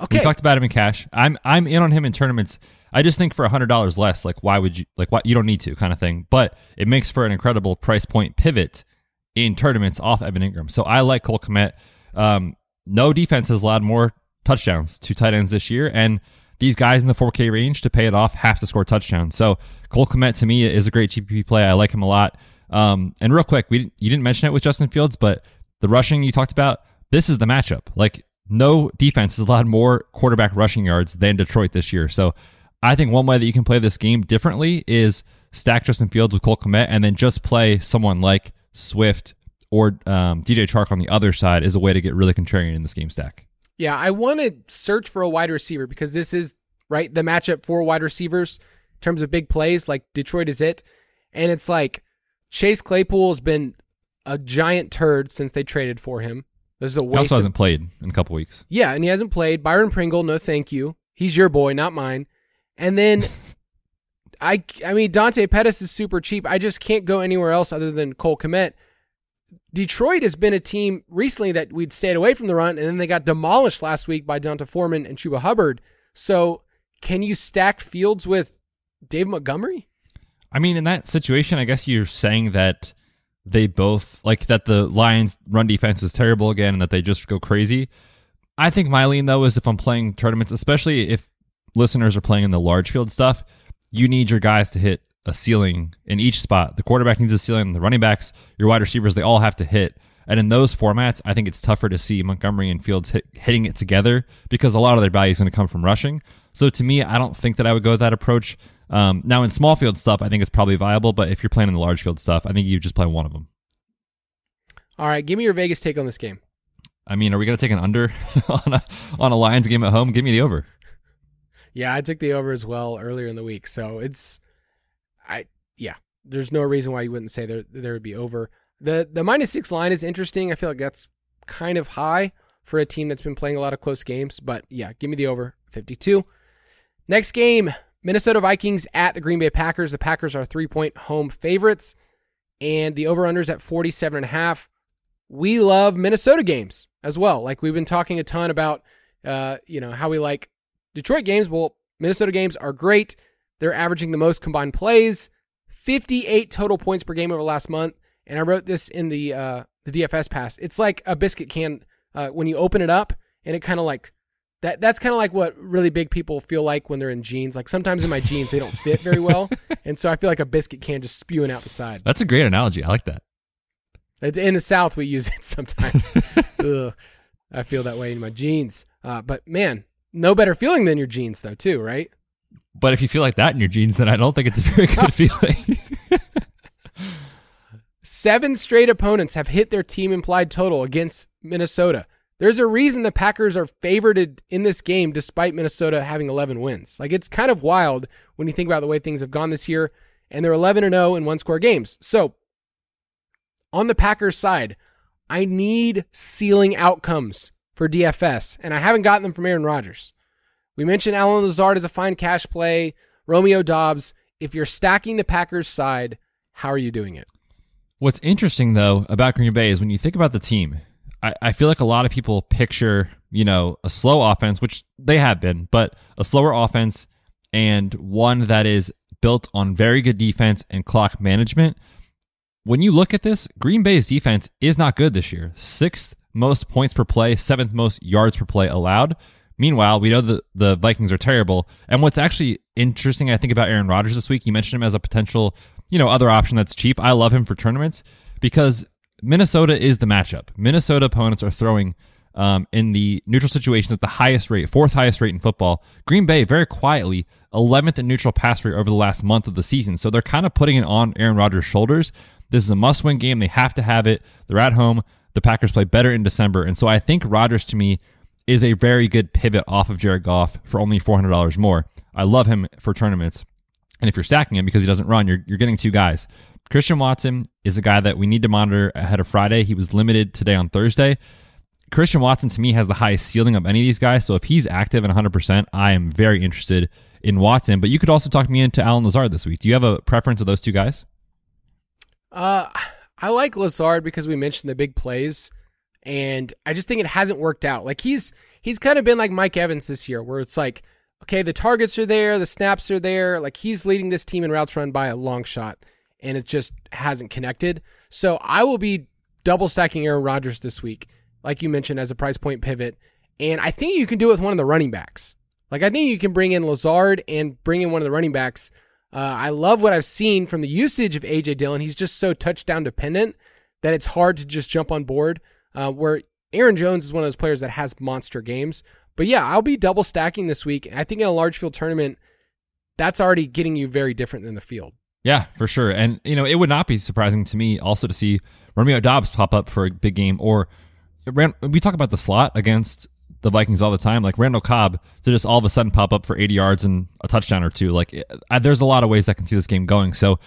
Okay. We talked about him in cash. I'm I'm in on him in tournaments. I just think for hundred dollars less, like why would you like what you don't need to kind of thing. But it makes for an incredible price point pivot in tournaments off Evan Engram. So I like Cole Kmet. Um, no defense has allowed more touchdowns to tight ends this year, and these guys in the 4K range to pay it off have to score touchdowns. So Cole Kmet to me is a great GPP play. I like him a lot. Um, and real quick, we you didn't mention it with Justin Fields, but the rushing you talked about, this is the matchup. Like no defense has allowed more quarterback rushing yards than Detroit this year. So I think one way that you can play this game differently is stack Justin Fields with Cole Kmet and then just play someone like Swift or um, DJ Chark on the other side is a way to get really contrarian in this game stack. Yeah, I want to search for a wide receiver because this is right the matchup for wide receivers in terms of big plays. Like Detroit is it, and it's like Chase Claypool has been a giant turd since they traded for him. This is a He waste. also hasn't played in a couple weeks. yeah, and he hasn't played. Byron Pringle, no thank you. He's your boy, not mine. And then I I mean Dante Pettis is super cheap. I just can't go anywhere else other than Cole Kmet. Detroit has been a team recently that we'd stayed away from the run, and then they got demolished last week by D'Onta Foreman and Chuba Hubbard. So can you stack Fields with Dave Montgomery? I mean, in that situation, I guess you're saying that they both like that the Lions run defense is terrible again and that they just go crazy. I think my lean though is if I'm playing tournaments, especially if listeners are playing in the large field stuff, you need your guys to hit a ceiling in each spot. The quarterback needs a ceiling, the running backs, your wide receivers, they all have to hit. And in those formats, I think it's tougher to see Montgomery and Fields hit, hitting it together because a lot of their value is going to come from rushing. So to me, I don't think that I would go with that approach. Um, now in small field stuff, I think it's probably viable, but if you're playing in the large field stuff, I think you just play one of them. All right, give me your Vegas take on this game. I mean, are we going to take an under on a on a Lions game at home? Give me the over. Yeah, I took the over as well earlier in the week. So it's, I yeah, there's no reason why you wouldn't say there there would be over. The the minus six line is interesting. I feel like that's kind of high for a team that's been playing a lot of close games. But yeah, give me the over 52. Next game, Minnesota Vikings at the Green Bay Packers. The Packers are three point home favorites, and the over unders at 47 and a half. We love Minnesota games as well. Like we've been talking a ton about, uh, you know, how we like Detroit games. Well, Minnesota games are great. They're averaging the most combined plays, 58 total points per game over last month and I wrote this in the uh, the DFS pass. It's like a biscuit can uh, when you open it up, and it kind of like that. That's kind of like what really big people feel like when they're in jeans. Like sometimes in my jeans they don't fit very well, and so I feel like a biscuit can just spewing out the side. That's a great analogy. I like that. It's in the South we use it sometimes. Ugh, I feel that way in my jeans. Uh, but man, no better feeling than your jeans though, too, right? But if you feel like that in your jeans, then I don't think it's a very good feeling. Seven straight opponents have hit their team implied total against Minnesota. There's a reason the Packers are favored in this game despite Minnesota having 11 wins. Like it's kind of wild when you think about the way things have gone this year and they're 11 and 0 in one score games. So, on the Packers side, I need ceiling outcomes for DFS and I haven't gotten them from Aaron Rodgers. We mentioned Allen Lazard as a fine cash play, Romeo Doubs. If you're stacking the Packers side, how are you doing it? What's interesting though about Green Bay is when you think about the team, I, I feel like a lot of people picture, you know, a slow offense, which they have been, but a slower offense and one that is built on very good defense and clock management. When you look at this, Green Bay's defense is not good this year. Sixth most points per play, seventh most yards per play allowed. Meanwhile, we know that the Vikings are terrible. And what's actually interesting, I think, about Aaron Rodgers this week, you mentioned him as a potential you know, other option that's cheap. I love him for tournaments because Minnesota is the matchup. Minnesota opponents are throwing um, in the neutral situations at the highest rate, fourth highest rate in football. Green Bay, very quietly, 11th in neutral pass rate over the last month of the season. So they're kind of putting it on Aaron Rodgers' shoulders. This is a must win game. They have to have it. They're at home. The Packers play better in December. And so I think Rodgers, to me, is a very good pivot off of Jared Goff for only $400 more. I love him for tournaments. And if you're stacking him because he doesn't run, you're, you're getting two guys. Christian Watson is a guy that we need to monitor ahead of Friday. He was limited today on Thursday. Christian Watson to me has the highest ceiling of any of these guys. So if he's active and 100%, I am very interested in Watson. But you could also talk me into Allen Lazard this week. Do you have a preference of those two guys? Uh, I like Lazard because we mentioned the big plays, and I just think it hasn't worked out. Like he's he's kind of been like Mike Evans this year, where it's like okay, the targets are there, the snaps are there. Like he's leading this team in routes run by a long shot, and it just hasn't connected. So I will be double stacking Aaron Rodgers this week, like you mentioned, as a price point pivot. And I think you can do it with one of the running backs. Like I think you can bring in Lazard and bring in one of the running backs. Uh, I love what I've seen from the usage of AJ Dillon. He's just so touchdown dependent that it's hard to just jump on board. Uh, where Aaron Jones is one of those players that has monster games. But yeah, I'll be double stacking this week. I think in a large field tournament, that's already getting you very different than the field. Yeah, for sure. And, you know, it would not be surprising to me also to see Romeo Doubs pop up for a big game or we talk about the slot against the Vikings all the time. Like Randall Cobb to just all of a sudden pop up for 80 yards and a touchdown or two. Like there's a lot of ways I can see this game going. So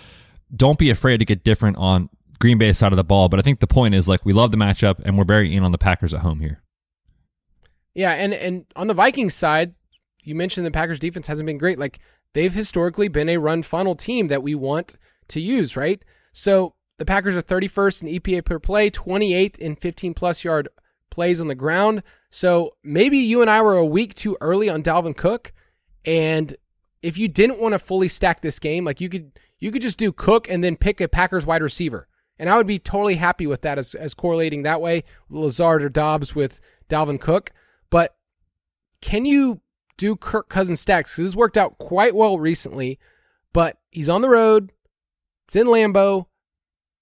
don't be afraid to get different on Green Bay side of the ball. But I think the point is like we love the matchup and we're very in on the Packers at home here. Yeah, and and on the Vikings side, you mentioned the Packers defense hasn't been great. Like they've historically been a run funnel team that we want to use, right? So the Packers are 31st in EPA per play, 28th in 15 plus yard plays on the ground. So maybe you and I were a week too early on Dalvin Cook, and if you didn't want to fully stack this game, like you could you could just do Cook and then pick a Packers wide receiver And I would be totally happy with that as, as correlating that way, Lazard or Doubs with Dalvin Cook. But can you do Kirk Cousins stacks? Because this worked out quite well recently, but he's on the road. It's in Lambeau.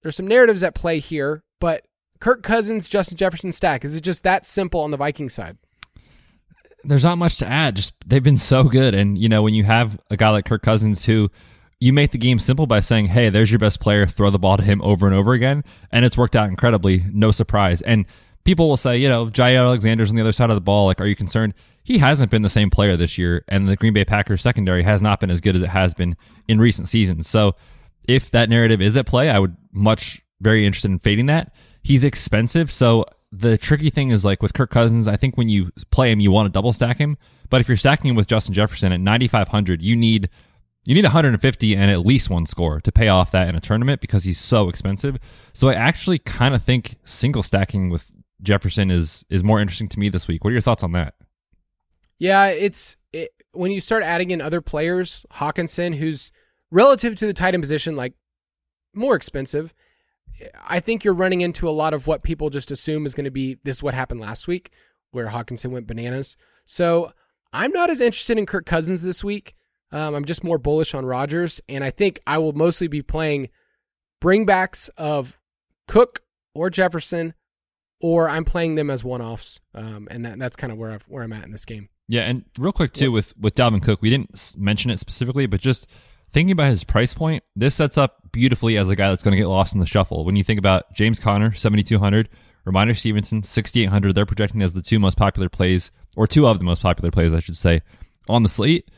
There's some narratives at play here, but Kirk Cousins, Justin Jefferson stack. Is it just that simple on the Viking side? There's not much to add. Just they've been so good. And, you know, when you have a guy like Kirk Cousins who you make the game simple by saying, hey, there's your best player, throw the ball to him over and over again. And it's worked out incredibly. No surprise. And people will say, you know, Jaire Alexander's on the other side of the ball. Like, are you concerned? He hasn't been the same player this year. And the Green Bay Packers secondary has not been as good as it has been in recent seasons. So if that narrative is at play, I would much very interested in fading that. He's expensive. So the tricky thing is like with Kirk Cousins, I think when you play him, you want to double stack him. But if you're stacking him with Justin Jefferson at 9,500, you need you need 150 and at least one score to pay off that in a tournament because he's so expensive. So I actually kind of think single stacking with Jefferson is is more interesting to me this week. What are your thoughts on that? Yeah, it's it, when you start adding in other players, Hockenson, who's relative to the tight end position, like more expensive. I think you're running into a lot of what people just assume is going to be this is what happened last week, where Hockenson went bananas. So I'm not as interested in Kirk Cousins this week. Um, I'm just more bullish on Rodgers, and I think I will mostly be playing bringbacks of Cook or Jefferson, or I'm playing them as one-offs, um, and that, that's kind of where i where I'm at in this game. Yeah, and real quick too with with Dalvin Cook, we didn't mention it specifically, but just thinking about his price point, this sets up beautifully as a guy that's going to get lost in the shuffle. When you think about James Conner, 7,200, Rhamondre Stevenson, 6,800, they're projecting as the two most popular plays, or two of the most popular plays, I should say, on the slate.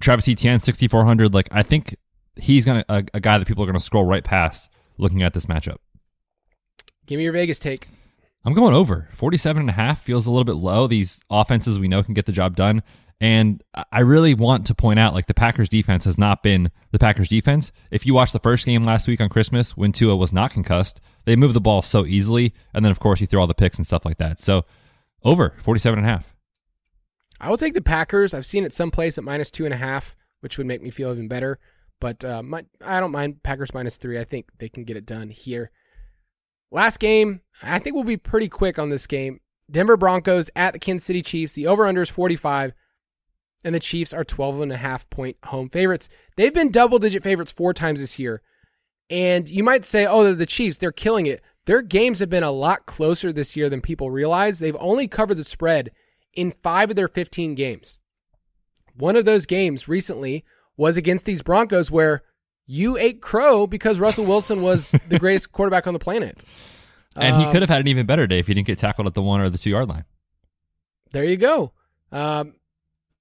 Travis Etienne, 6,400. Like, I think he's gonna a, a guy that people are going to scroll right past looking at this matchup. Give me your Vegas take. I'm going over. 47 and a half feels a little bit low. These offenses we know can get the job done. And I really want to point out, like the Packers defense has not been the Packers defense. If you watched the first game last week on Christmas when Tua was not concussed, they moved the ball so easily. And then, of course, you throw all the picks and stuff like that. So over 47 and a half. I will take the Packers. I've seen it someplace at minus two and a half, which would make me feel even better. But uh, my, I don't mind Packers minus three. I think they can get it done here. Last game, I think we'll be pretty quick on this game. Denver Broncos at the Kansas City Chiefs. The over under is 45 and the Chiefs are 12 and a half point home favorites. They've been double digit favorites four times this year. And you might say, oh, the Chiefs, they're killing it. Their games have been a lot closer this year than people realize. They've only covered the spread in five of their 15 games. One of those games recently was against these Broncos where you ate crow because Russell Wilson was the greatest quarterback on the planet. And um, he could have had an even better day if he didn't get tackled at the one or the two yard line. There you go. Um,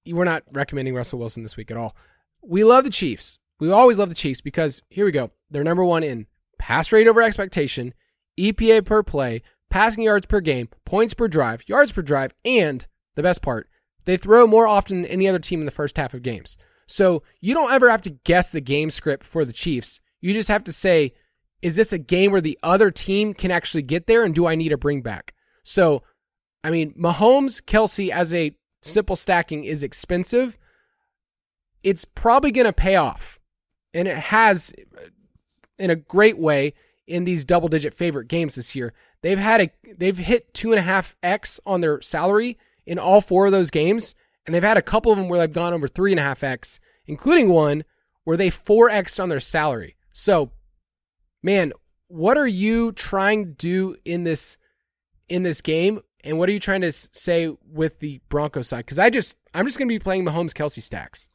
we're not recommending Russell Wilson this week at all. We love the Chiefs. We always love the Chiefs because here we go. They're number one in pass rate over expectation, EPA per play, passing yards per game, points per drive, yards per drive, and the best part, they throw more often than any other team in the first half of games. So you don't ever have to guess the game script for the Chiefs. You just have to say, is this a game where the other team can actually get there and do I need a bring back? So, I mean, Mahomes, Kelce as a simple stacking is expensive, it's probably going to pay off. And it has uh, in a great way in these double digit favorite games this year. They've had a they've hit two and a half X on their salary in all four of those games. And they've had a couple of them where they've gone over three and a half X, including one where they 4X on their salary. So, man, what are you trying to do in this in this game? And what are you trying to say with the Broncos side? Because I just, I'm just going to be playing Mahomes Kelce stacks.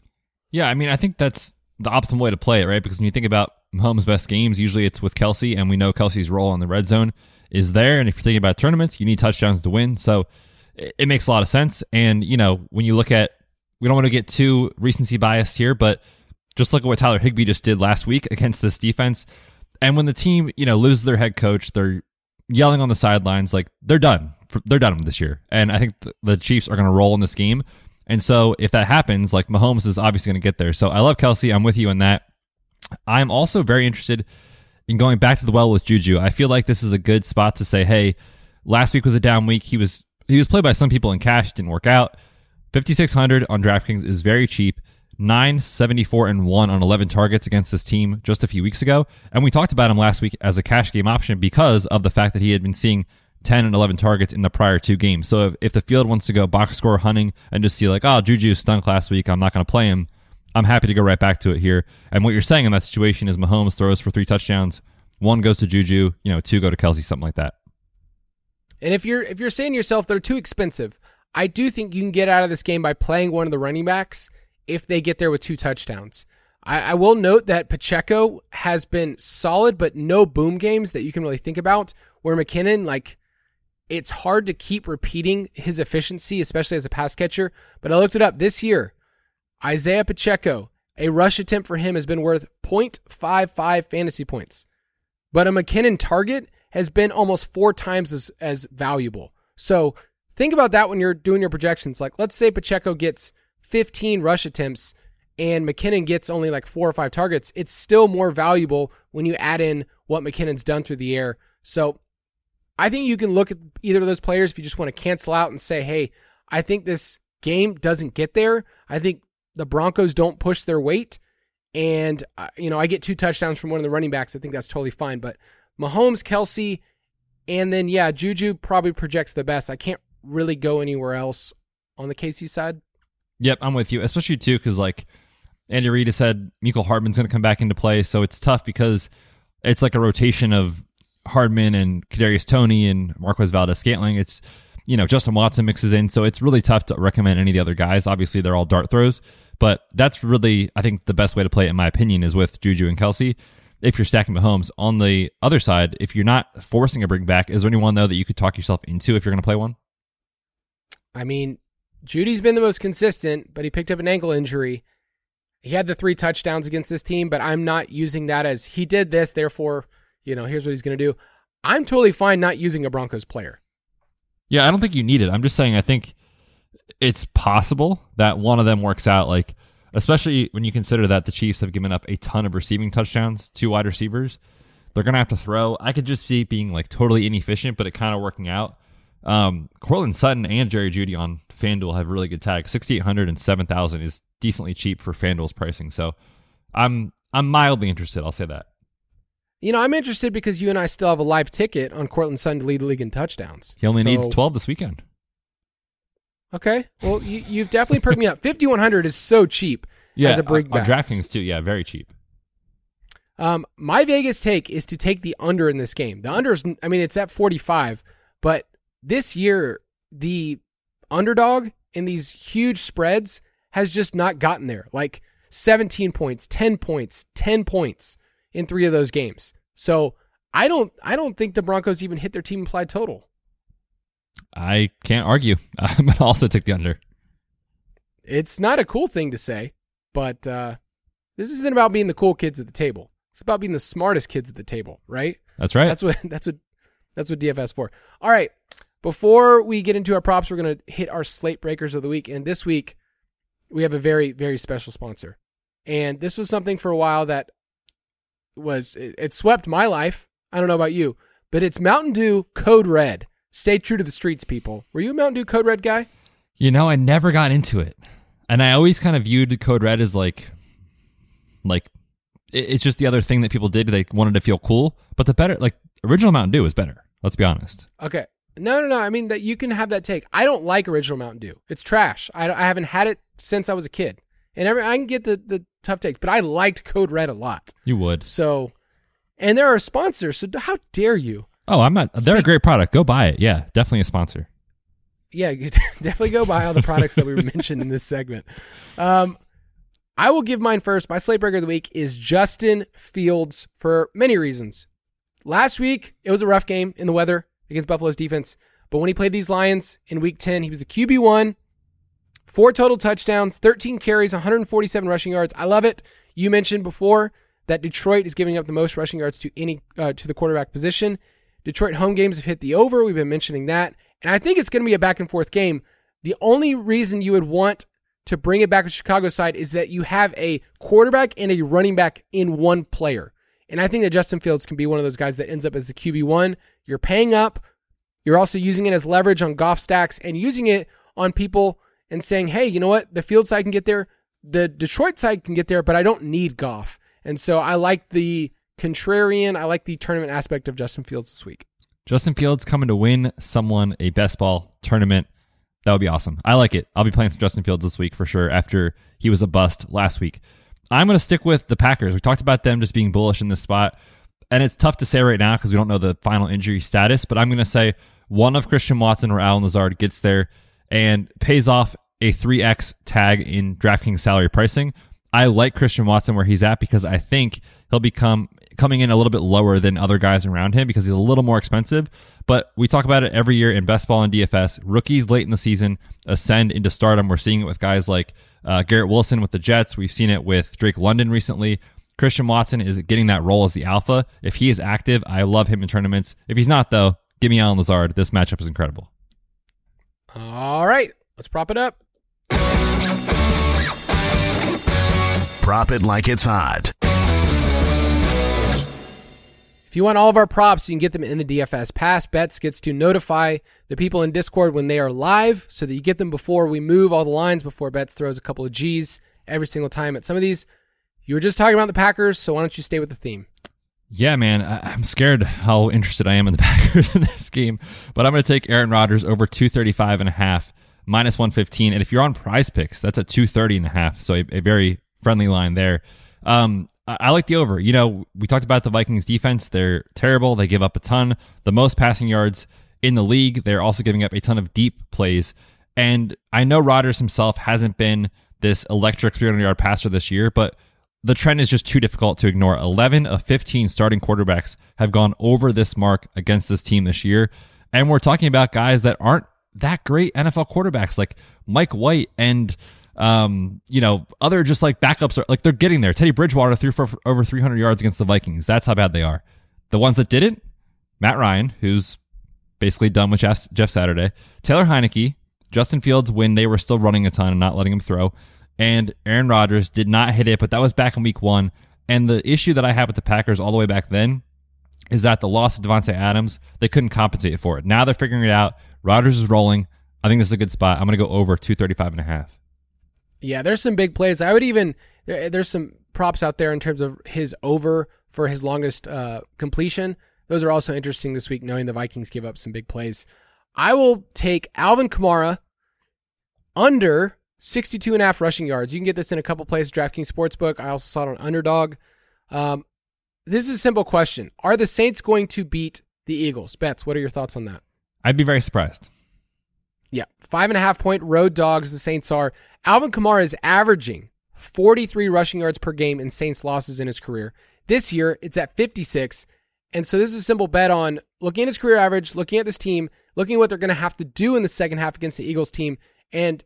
Yeah, I mean, I think that's the optimal way to play it, right? Because when you think about Mahomes' best games, usually it's with Kelce, and we know Kelce's role in the red zone is there. And if you're thinking about tournaments, you need touchdowns to win. So it, makes a lot of sense. And, you know, when you look at, we don't want to get too recency biased here, but just look at what Tyler Higbee just did last week against this defense. And when the team, you know, loses their head coach, they're yelling on the sidelines like they're done they're done this year. And I think the Chiefs are going to roll in this game. And so if that happens, like Mahomes is obviously going to get there. So I love Kelce. I'm with you on that. I'm also very interested in going back to the well with Juju. I feel like this is a good spot to say, hey, last week was a down week. He was he was played by some people in cash, didn't work out. 5600 on DraftKings is very cheap. 9, 74, and 1 on 11 targets against this team just a few weeks ago. And we talked about him last week as a cash game option because of the fact that he had been seeing 10 and 11 targets in the prior two games. So if, if the field wants to go box score hunting and just see like, oh, Juju stunk last week, I'm not going to play him, I'm happy to go right back to it here. And what you're saying in that situation is Mahomes throws for three touchdowns, one goes to Juju, you know, two go to Kelce, something like that. And if you're if you're saying to yourself they're too expensive, I do think you can get out of this game by playing one of the running backs if they get there with two touchdowns. I, I will note that Pacheco has been solid, but no boom games that you can really think about. Where McKinnon, like, it's hard to keep repeating his efficiency, especially as a pass catcher. But I looked it up this year. Isaiah Pacheco, a rush attempt for him has been worth 0.55 fantasy points. But a McKinnon target has been almost four times as, as valuable. So think about that when you're doing your projections. Like, let's say Pacheco gets 15 rush attempts and McKinnon gets only like four or five targets. It's still more valuable when you add in what McKinnon's done through the air. So I think you can look at either of those players if you just want to cancel out and say, hey, I think this game doesn't get there. I think the Broncos don't push their weight. And, uh, you know, I get two touchdowns from one of the running backs. I think that's totally fine. But Mahomes, Kelce, and then, yeah, Juju probably projects the best. I can't really go anywhere else on the KC side. Yep, I'm with you, especially too, because like Andy Reid has said, Mecole Hardman's going to come back into play. So it's tough because it's like a rotation of Hardman and Kadarius Toney and Marquez Valdes Scantling. It's you know Justin Watson mixes in, so it's really tough to recommend any of the other guys. Obviously, they're all dart throws, but that's really I think the best way to play it, in my opinion, is with Juju and Kelce. If you're stacking Mahomes on the other side, if you're not forcing a bring back, is there anyone though that you could talk yourself into if you're going to play one? I mean, Jeudy's been the most consistent, but he picked up an ankle injury. He had the three touchdowns against this team, but I'm not using that as he did this, therefore you know, here's what he's going to do. I'm totally fine not using a Broncos player. Yeah, I don't think you need it. I'm just saying I think it's possible that one of them works out like especially when you consider that the Chiefs have given up a ton of receiving touchdowns to wide receivers. They're going to have to throw. I could just see it being like totally inefficient, but it kind of working out. Um, Courtland Sutton and Jerry Jeudy on FanDuel have really good tags. 6,800 and 7,000 is decently cheap for FanDuel's pricing. So I'm I'm mildly interested. I'll say that. You know, I'm interested because you and I still have a live ticket on Courtland Sutton to lead the league in touchdowns. He only so, needs 12 this weekend. Okay. Well, you, have definitely perked me up. 5,100 is so cheap yeah, as a brig on, on DraftKings too. Yeah, very cheap. Um, my Vegas take is to take the under in this game. The under is, I mean, it's at 45, but this year, the underdog in these huge spreads has just not gotten there. Like 17 points, 10 points, 10 points in three of those games. So I don't I don't think the Broncos even hit their team implied total. I can't argue. I'm gonna also take the under. It's not a cool thing to say, but uh, this isn't about being the cool kids at the table. It's about being the smartest kids at the table, right? That's right. That's what that's what that's what DFS for. All right. Before we get into our props, we're gonna hit our slate breakers of the week, and this week we have a very very special sponsor. And this was something for a while that was it, it swept my life. I don't know about you, but it's Mountain Dew Code Red. Stay true to the streets, people. Were you a Mountain Dew Code Red guy? You know, I never got into it, and I always kind of viewed Code Red as like, like it's just the other thing that people did. They wanted to feel cool, but the better, like original Mountain Dew is better. Let's be honest. Okay. No, no, no. I mean that you can have that take. I don't like original Mountain Dew. It's trash. I, I haven't had it since I was a kid, and every, I can get the the tough takes, but I liked Code Red a lot. You would. So, and they're our sponsor. So how dare you? Oh, I'm not. They're a great product. Go buy it. Yeah, definitely a sponsor. Yeah, definitely go buy all the products that we mentioned in this segment. Um, I will give mine first. My slate breaker of the week is Justin Fields for many reasons. Last week, it was a rough game in the weather against Buffalo's defense. But when he played these Lions in week 10, he was the QB1. Four total touchdowns, 13 carries, 147 rushing yards. I love it. You mentioned before that Detroit is giving up the most rushing yards to any uh, to the quarterback position. Detroit home games have hit the over. We've been mentioning that, and I think it's going to be a back and forth game. The only reason you would want to bring it back to Chicago side is that you have a quarterback and a running back in one player. And I think that Justin Fields can be one of those guys that ends up as the QB1. You're paying up. You're also using it as leverage on Goff stacks and using it on people and saying, hey, you know what? The field side can get there. the Detroit side can get there, but I don't need Goff. And so I like the contrarian, I like the tournament aspect of Justin Fields this week. Justin Fields coming to win someone a best ball tournament. That would be awesome. I like it. I'll be playing some Justin Fields this week for sure after he was a bust last week. I'm going to stick with the Packers. We talked about them just being bullish in this spot. And it's tough to say right now because we don't know the final injury status, but I'm going to say one of Christian Watson or Allen Lazard gets there and pays off a 3x tag in DraftKings salary pricing. I like Christian Watson where he's at because I think he'll become coming in a little bit lower than other guys around him because he's a little more expensive. But we talk about it every year in best ball and DFS. Rookies late in the season ascend into stardom. We're seeing it with guys like uh, Garrett Wilson with the Jets. We've seen it with Drake London recently. Christian Watson is getting that role as the alpha. If he is active, I love him in tournaments. If he's not, though, give me Allen Lazard. This matchup is incredible. All right, let's prop it up. Prop it like it's hot. If you want all of our props, you can get them in the DFS Pass. Bets gets to notify the people in Discord when they are live so that you get them before we move all the lines, before Bets throws a couple of G's every single time at some of these. You were just talking about the Packers, so why don't you stay with the theme? Yeah, man, I- am scared how interested I am in the Packers in this game, but I'm going to take Aaron Rodgers over 235 and a half, minus 115. And if you're on PrizePicks, that's a 230 and a half. So a, a very friendly line there. Um, I like the over. You know, we talked about the Vikings defense. They're terrible. They give up a ton, the most passing yards in the league. They're also giving up a ton of deep plays. And I know Rodgers himself hasn't been this electric 300 yard passer this year, but the trend is just too difficult to ignore. 11 of 15 starting quarterbacks have gone over this mark against this team this year. And we're talking about guys that aren't that great NFL quarterbacks like Mike White and um, you know, other just like backups are like they're getting there. Teddy Bridgewater threw for, over 300 yards against the Vikings. That's how bad they are. The ones that didn't, Matt Ryan, who's basically done with Jeff, Saturday, Taylor Heinicke, Justin Fields when they were still running a ton and not letting him throw, and Aaron Rodgers did not hit it, but that was back in week one. And the issue that I had with the Packers all the way back then is that the loss of Davante Adams, they couldn't compensate for it. Now they're figuring it out. Rodgers is rolling. I think this is a good spot. I'm going to go over 235 and a half. Yeah, there's some big plays. I would even there, there's some props out there in terms of his over for his longest uh, completion. Those are also interesting this week, knowing the Vikings give up some big plays. I will take Alvin Kamara under 62 and a half rushing yards. You can get this in a couple places, DraftKings Sportsbook. I also saw it on Underdog. Um, this is a simple question. Are the Saints going to beat the Eagles? Bets, what are your thoughts on that? I'd be very surprised. Yeah, five and a half point road dogs. The Saints are. Alvin Kamara is averaging 43 rushing yards per game in Saints losses in his career. This year, it's at 56. And so this is a simple bet on looking at his career average, looking at this team, looking at what they're going to have to do in the second half against the Eagles team. And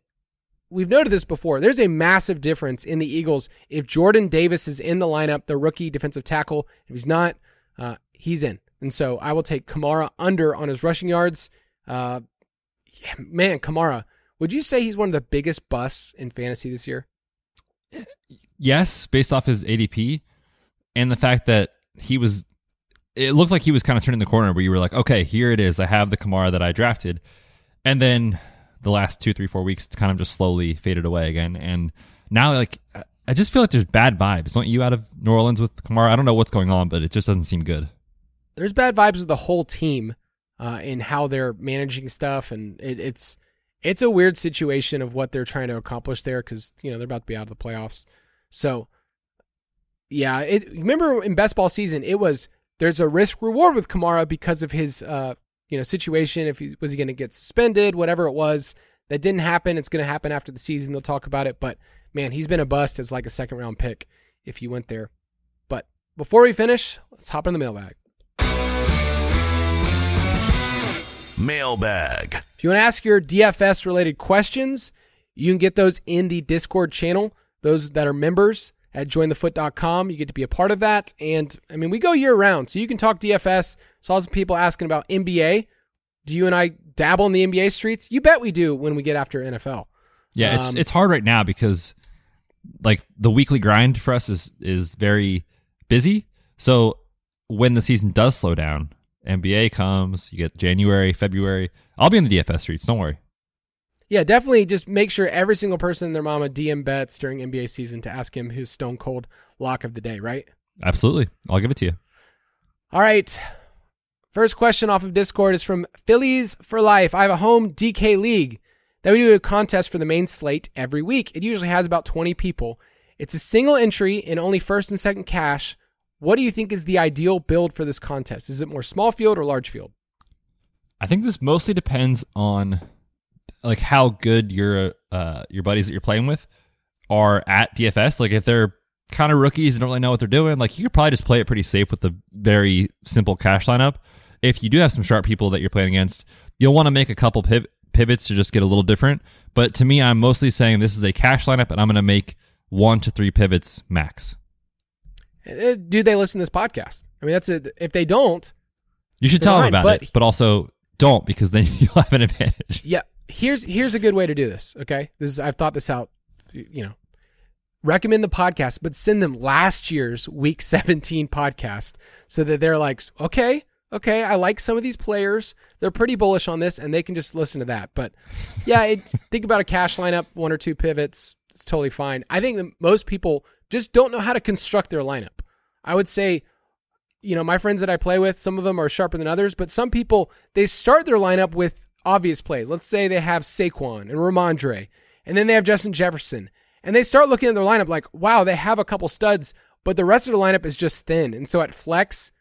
we've noted this before. There's a massive difference in the Eagles if Jordan Davis is in the lineup, the rookie defensive tackle. If he's not, uh, he's in. And so I will take Kamara under on his rushing yards. Uh, yeah, man, Kamara, would you say he's one of the biggest busts in fantasy this year? Yes, based off his ADP and the fact that he was, it looked like he was kind of turning the corner where you were like, okay, here it is. I have the Kamara that I drafted. And then the last two, three, four weeks, it's kind of just slowly faded away again. And now, like, I just feel like there's bad vibes. Don't you out of New Orleans with Kamara? I don't know what's going on, but it just doesn't seem good. There's bad vibes with the whole team uh, in how they're managing stuff, and it, it's it's a weird situation of what they're trying to accomplish there because you know they're about to be out of the playoffs. So yeah, it remember in best ball season it was there's a risk reward with Kamara because of his uh you know situation. If he was he going to get suspended whatever it was that didn't happen. It's going to happen after the season. They'll talk about it. But man he's been a bust as like a second round pick if you went there. But before we finish let's hop in the mailbag Mailbag. If you want to ask your DFS related questions, you can get those in the Discord channel. Those that are members at jointhefoot.com, you get to be a part of that. And I mean, we go year round, so you can talk DFS. Saw some people asking about NBA. Do you and I dabble in the NBA streets? You bet we do when we get after NFL. Yeah, it's um, it's hard right now because like the weekly grind for us is is very busy. So when the season does slow down, NBA comes, you get January, February. I'll be in the DFS streets. Don't worry. Yeah, definitely just make sure every single person and their mama DM bets during NBA season to ask him his stone cold lock of the day, right? Absolutely. I'll give it to you. All right. First question off of Discord is from Phillies for Life. I have a home DK league that we do a contest for the main slate every week. It usually has about 20 people. It's a single entry and only first and second cash. What do you think is the ideal build for this contest? Is it more small field or large field? I think this mostly depends on like how good your uh your buddies that you're playing with are at DFS. Like if they're kind of rookies and don't really know what they're doing, like you could probably just play it pretty safe with the very simple cash lineup. If you do have some sharp people that you're playing against, you'll want to make a couple piv- pivots to just get a little different. But to me, I'm mostly saying this is a cash lineup, and I'm going to make one to three pivots max. Uh, Do they listen to this podcast? I mean, that's it. If they don't, You should tell fine, them about but- it, but also don't because then you'll have an advantage. Yeah, here's here's a good way to do this. Okay, this is I've thought this out. You know, recommend the podcast, but send them last year's Week 17 podcast so that they're like, okay, okay, I like some of these players. They're pretty bullish on this, and they can just listen to that. But yeah, it, think about a cash lineup, one or two pivots. It's totally fine. I think that most people just don't know how to construct their lineup. I would say you know, my friends that I play with, some of them are sharper than others, but some people they start their lineup with obvious plays. Let's say they have Saquon and Rhamondre, and then they have Justin Jefferson, and they start looking at their lineup like, wow, they have a couple studs, but the rest of the lineup is just thin. And so at flex,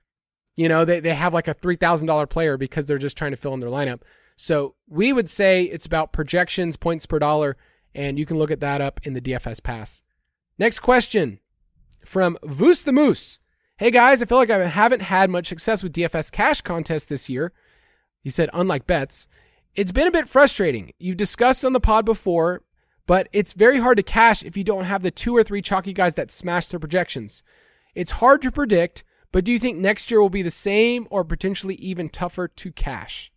you know, they, they have like a three thousand dollar player because they're just trying to fill in their lineup. So we would say it's about projections, points per dollar, and you can look at that up in the DFS pass. Next question from Voos the Moose. Hey guys, I feel like I haven't had much success with DFS cash contests this year. He said, unlike bets, it's been a bit frustrating. You've discussed on the pod before, but it's very hard to cash if you don't have the two or three chalky guys that smash their projections. It's hard to predict, but do you think next year will be the same or potentially even tougher to cash?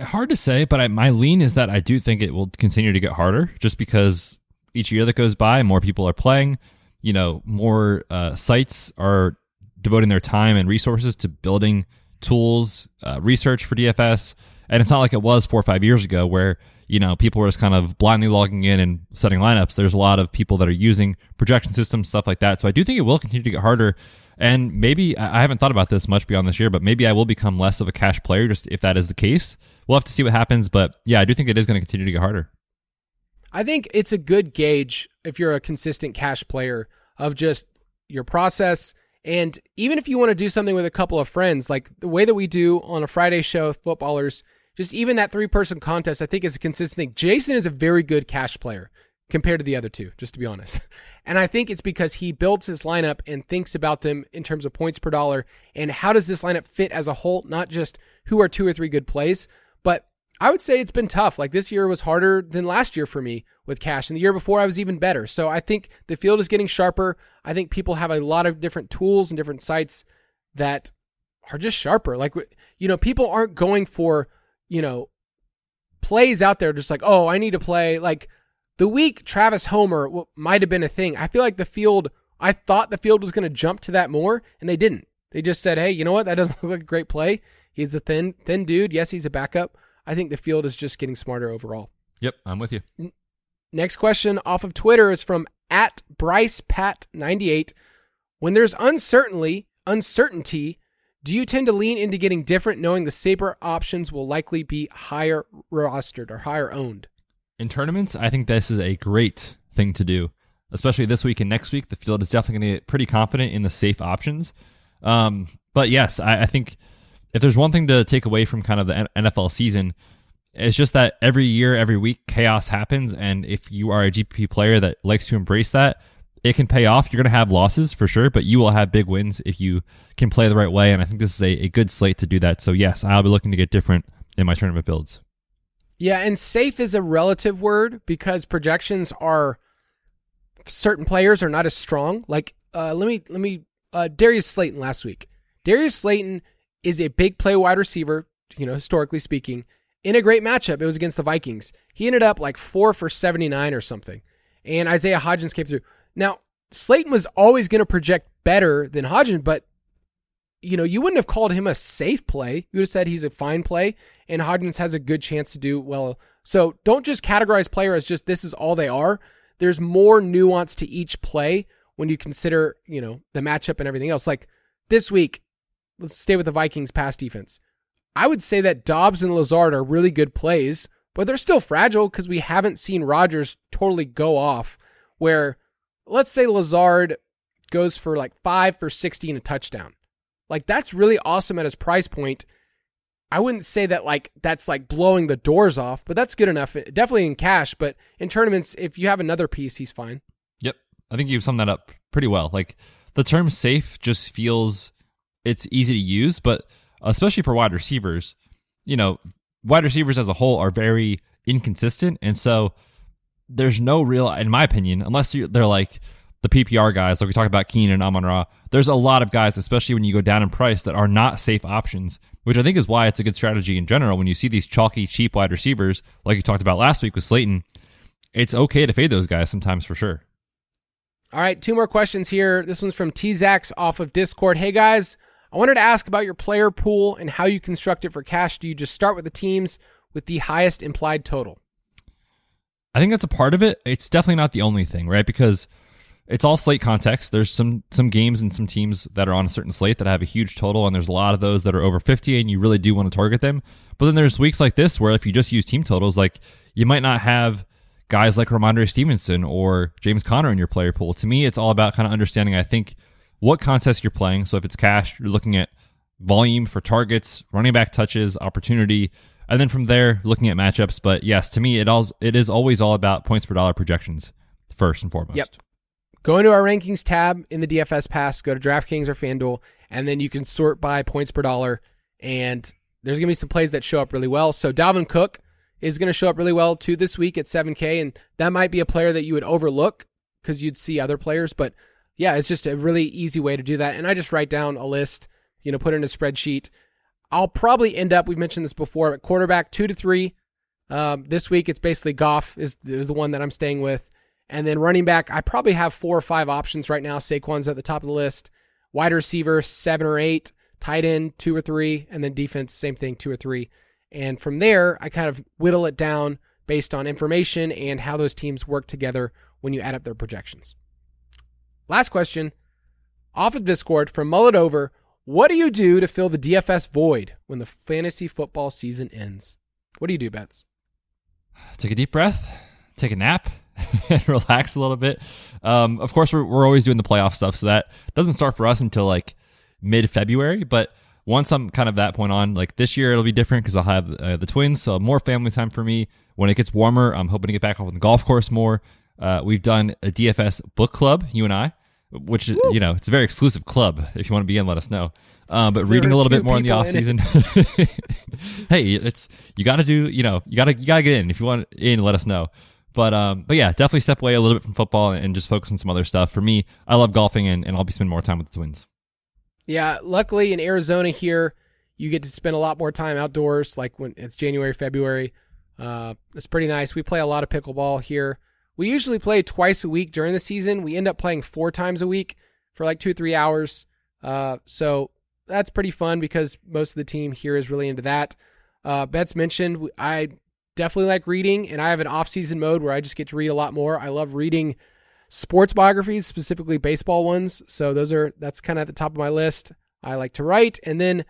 Hard to say, but I, my lean is that I do think it will continue to get harder just because each year that goes by, more people are playing. You know, more uh, sites are devoting their time and resources to building tools, uh, research for DFS. And it's not like it was four or five years ago where, you know, people were just kind of blindly logging in and setting lineups. There's a lot of people that are using projection systems, stuff like that. So I do think it will continue to get harder. And maybe I haven't thought about this much beyond this year, but maybe I will become less of a cash player just if that is the case. We'll have to see what happens. But yeah, I do think it is going to continue to get harder. I think it's a good gauge if you're a consistent cash player of just your process. And even if you want to do something with a couple of friends, like the way that we do on a Friday show footballers, just even that three person contest, I think is a consistent thing. Jason is a very good cash player compared to the other two, just to be honest. And I think it's because he builds his lineup and thinks about them in terms of points per dollar and how does this lineup fit as a whole, not just who are two or three good plays. But I would say it's been tough. Like this year was harder than last year for me with cash. And the year before I was even better. So I think the field is getting sharper. I think people have a lot of different tools and different sites that are just sharper. Like, you know, people aren't going for, you know, plays out there just like, oh, I need to play. Like the week Travis Homer w- might have been a thing. I feel like the field, I thought the field was going to jump to that more, and they didn't. They just said, hey, you know what? That doesn't look like a great play. He's a thin, thin dude. Yes, he's a backup. I think the field is just getting smarter overall. Yep, I'm with you. Next question off of Twitter is from at Bryce Pat 98. When there's uncertainty, uncertainty, do you tend to lean into getting different, knowing the safer options will likely be higher rostered or higher owned? In tournaments, I think this is a great thing to do, especially this week and next week. The field is definitely going to get pretty confident in the safe options. Um, but yes, I, I think if there's one thing to take away from kind of the NFL season, it's just that every year, every week, chaos happens. And if you are a GPP player that likes to embrace that, it can pay off. You're going to have losses for sure, but you will have big wins if you can play the right way. And I think this is a, a good slate to do that. So, yes, I'll be looking to get different in my tournament builds. Yeah, and safe is a relative word because projections are certain players are not as strong. Like uh, let me let me uh, Darius Slayton last week. Darius Slayton is a big play wide receiver, you know, historically speaking. In a great matchup, it was against the Vikings. He ended up like four for seventy nine or something, and Isaiah Hodgins came through. Now Slayton was always going to project better than Hodgins, but you know, you wouldn't have called him a safe play. You would have said he's a fine play, and Hodgins has a good chance to do well So don't just categorize player as just this is all they are. There's more nuance to each play when you consider, you know, the matchup and everything else. Like this week, let's stay with the Vikings pass defense. I would say that Doubs and Lazard are really good plays, but they're still fragile because we haven't seen Rodgers totally go off. Where let's say Lazard goes for like five for 60 and a touchdown. Like that's really awesome at his price point. I wouldn't say that like that's like blowing the doors off, but that's good enough. Eh, definitely in cash, but in tournaments, if you have another piece, he's fine. Yep. I think you've summed that up pretty well. Like the term safe just feels it's easy to use, but especially for wide receivers, you know, wide receivers as a whole are very inconsistent. And so there's no real, in my opinion, unless they're like the PPR guys, like we talked about Keenan and Amon Ra, there's a lot of guys, especially when you go down in price, that are not safe options, which I think is why it's a good strategy in general. When you see these chalky, cheap wide receivers, like you talked about last week with Slayton, it's okay to fade those guys sometimes for sure. All right, two more questions here. This one's from T Zax off of Discord. Hey guys, I wanted to ask about your player pool and how you construct it for cash. Do you just start with the teams with the highest implied total? I think that's a part of it. It's definitely not the only thing, right? Because it's all slate context. There's some some games and some teams that are on a certain slate that have a huge total, and there's a lot of those that are over 50, and you really do want to target them. But then there's weeks like this where if you just use team totals, like you might not have guys like Rhamondre Stevenson or James Conner in your player pool. To me, it's all about kind of understanding. I think what contest you're playing. So if it's cash, you're looking at volume for targets, running back touches, opportunity, and then from there looking at matchups. But yes, to me, it all it is always all about points per dollar projections first and foremost. Yep. Go into our rankings tab in the DFS pass, go to DraftKings or FanDuel, and then you can sort by points per dollar. And there's going to be some plays that show up really well. So Dalvin Cook is going to show up really well too this week at 7K. And that might be a player that you would overlook because you'd see other players. But yeah, it's just a really easy way to do that. And I just write down a list, you know, put in a spreadsheet. I'll probably end up, we've mentioned this before, at quarterback two to three. Um, this week, it's basically Goff is, is the one that I'm staying with. And then running back, I probably have four or five options right now. Saquon's at the top of the list. Wide receiver, seven or eight. Tight end, two or three. And then defense, same thing, two or three. And from there, I kind of whittle it down based on information and how those teams work together when you add up their projections. Last question off of Discord from Mullet Over. What do you do to fill the DFS void when the fantasy football season ends? What do you do, Betts? Take a deep breath, take a nap, and relax a little bit. Um, of course, we're, we're always doing the playoff stuff, so that doesn't start for us until like mid February. But once I'm kind of that point on, like this year, it'll be different because I'll have uh, the twins, so more family time for me. When it gets warmer, I'm hoping to get back on the golf course more. Uh, we've done a DFS book club, you and I, which Woo. you know it's a very exclusive club. If you want to be in, let us know. Um, but there reading a little bit more in the off season. hey, it's you got to do. You know, you got to you got to get in. If you want in, let us know. But um, but yeah, definitely step away a little bit from football and just focus on some other stuff. For me, I love golfing and, and I'll be spending more time with the Twins. Yeah, luckily in Arizona here, you get to spend a lot more time outdoors. Like when it's January, February, uh, it's pretty nice. We play a lot of pickleball here. We usually play twice a week during the season. We end up playing four times a week for like two, three hours. Uh, so that's pretty fun because most of the team here is really into that. Uh, Betts mentioned I definitely like reading, and I have an off-season mode where I just get to read a lot more. I love reading sports biographies, specifically baseball ones. So those are that's kind of at the top of my list. I like to write, and then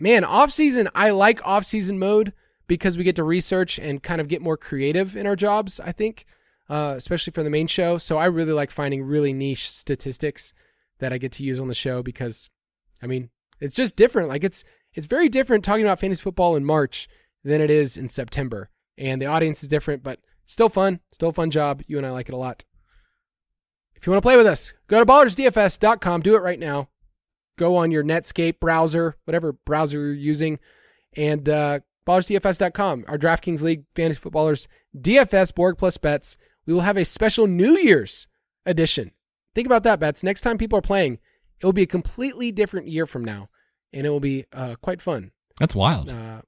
man, off-season I like off-season mode because we get to research and kind of get more creative in our jobs. I think uh, especially for the main show. So I really like finding really niche statistics that I get to use on the show because, I mean, it's just different. Like it's it's very different talking about fantasy football in March than it is in September, and the audience is different, but still fun, still fun job. You and I like it a lot. If you want to play with us, go to ballersdfs.com. Do it right now. Go on your Netscape browser, whatever browser you're using, and uh, ballersdfs.com. Our DraftKings League fantasy footballers DFS Borg plus Betts we will have a special New Year's edition. Think about that, Betts. Next time people are playing, it will be a completely different year from now, and it will be uh, quite fun. That's wild. Uh,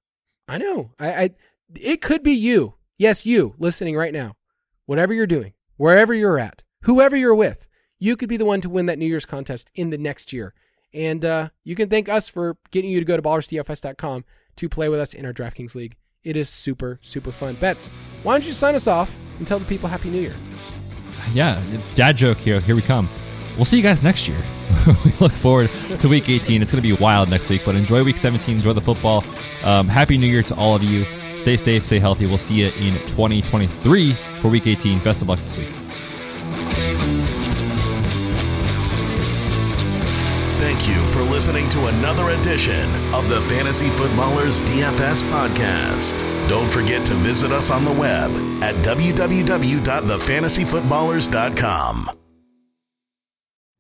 I know. I, I it could be you. Yes, you listening right now. Whatever you're doing, wherever you're at, whoever you're with, you could be the one to win that New Year's contest in the next year. And uh, you can thank us for getting you to go to ballersdfs.com to play with us in our DraftKings League It is super, super fun. Betts, why don't you sign us off and tell the people Happy New Year? Yeah, dad joke here. Here we come. We'll see you guys next year. we look forward to week 18. It's going to be wild next week, but enjoy week 17. Enjoy the football. Um, Happy New Year to all of you. Stay safe, stay healthy. We'll see you in 2023 for week 18. Best of luck this week. Thank you for listening to another edition of the Fantasy Footballers DFS podcast. Don't forget to visit us on the web at www.thefantasyfootballers.com.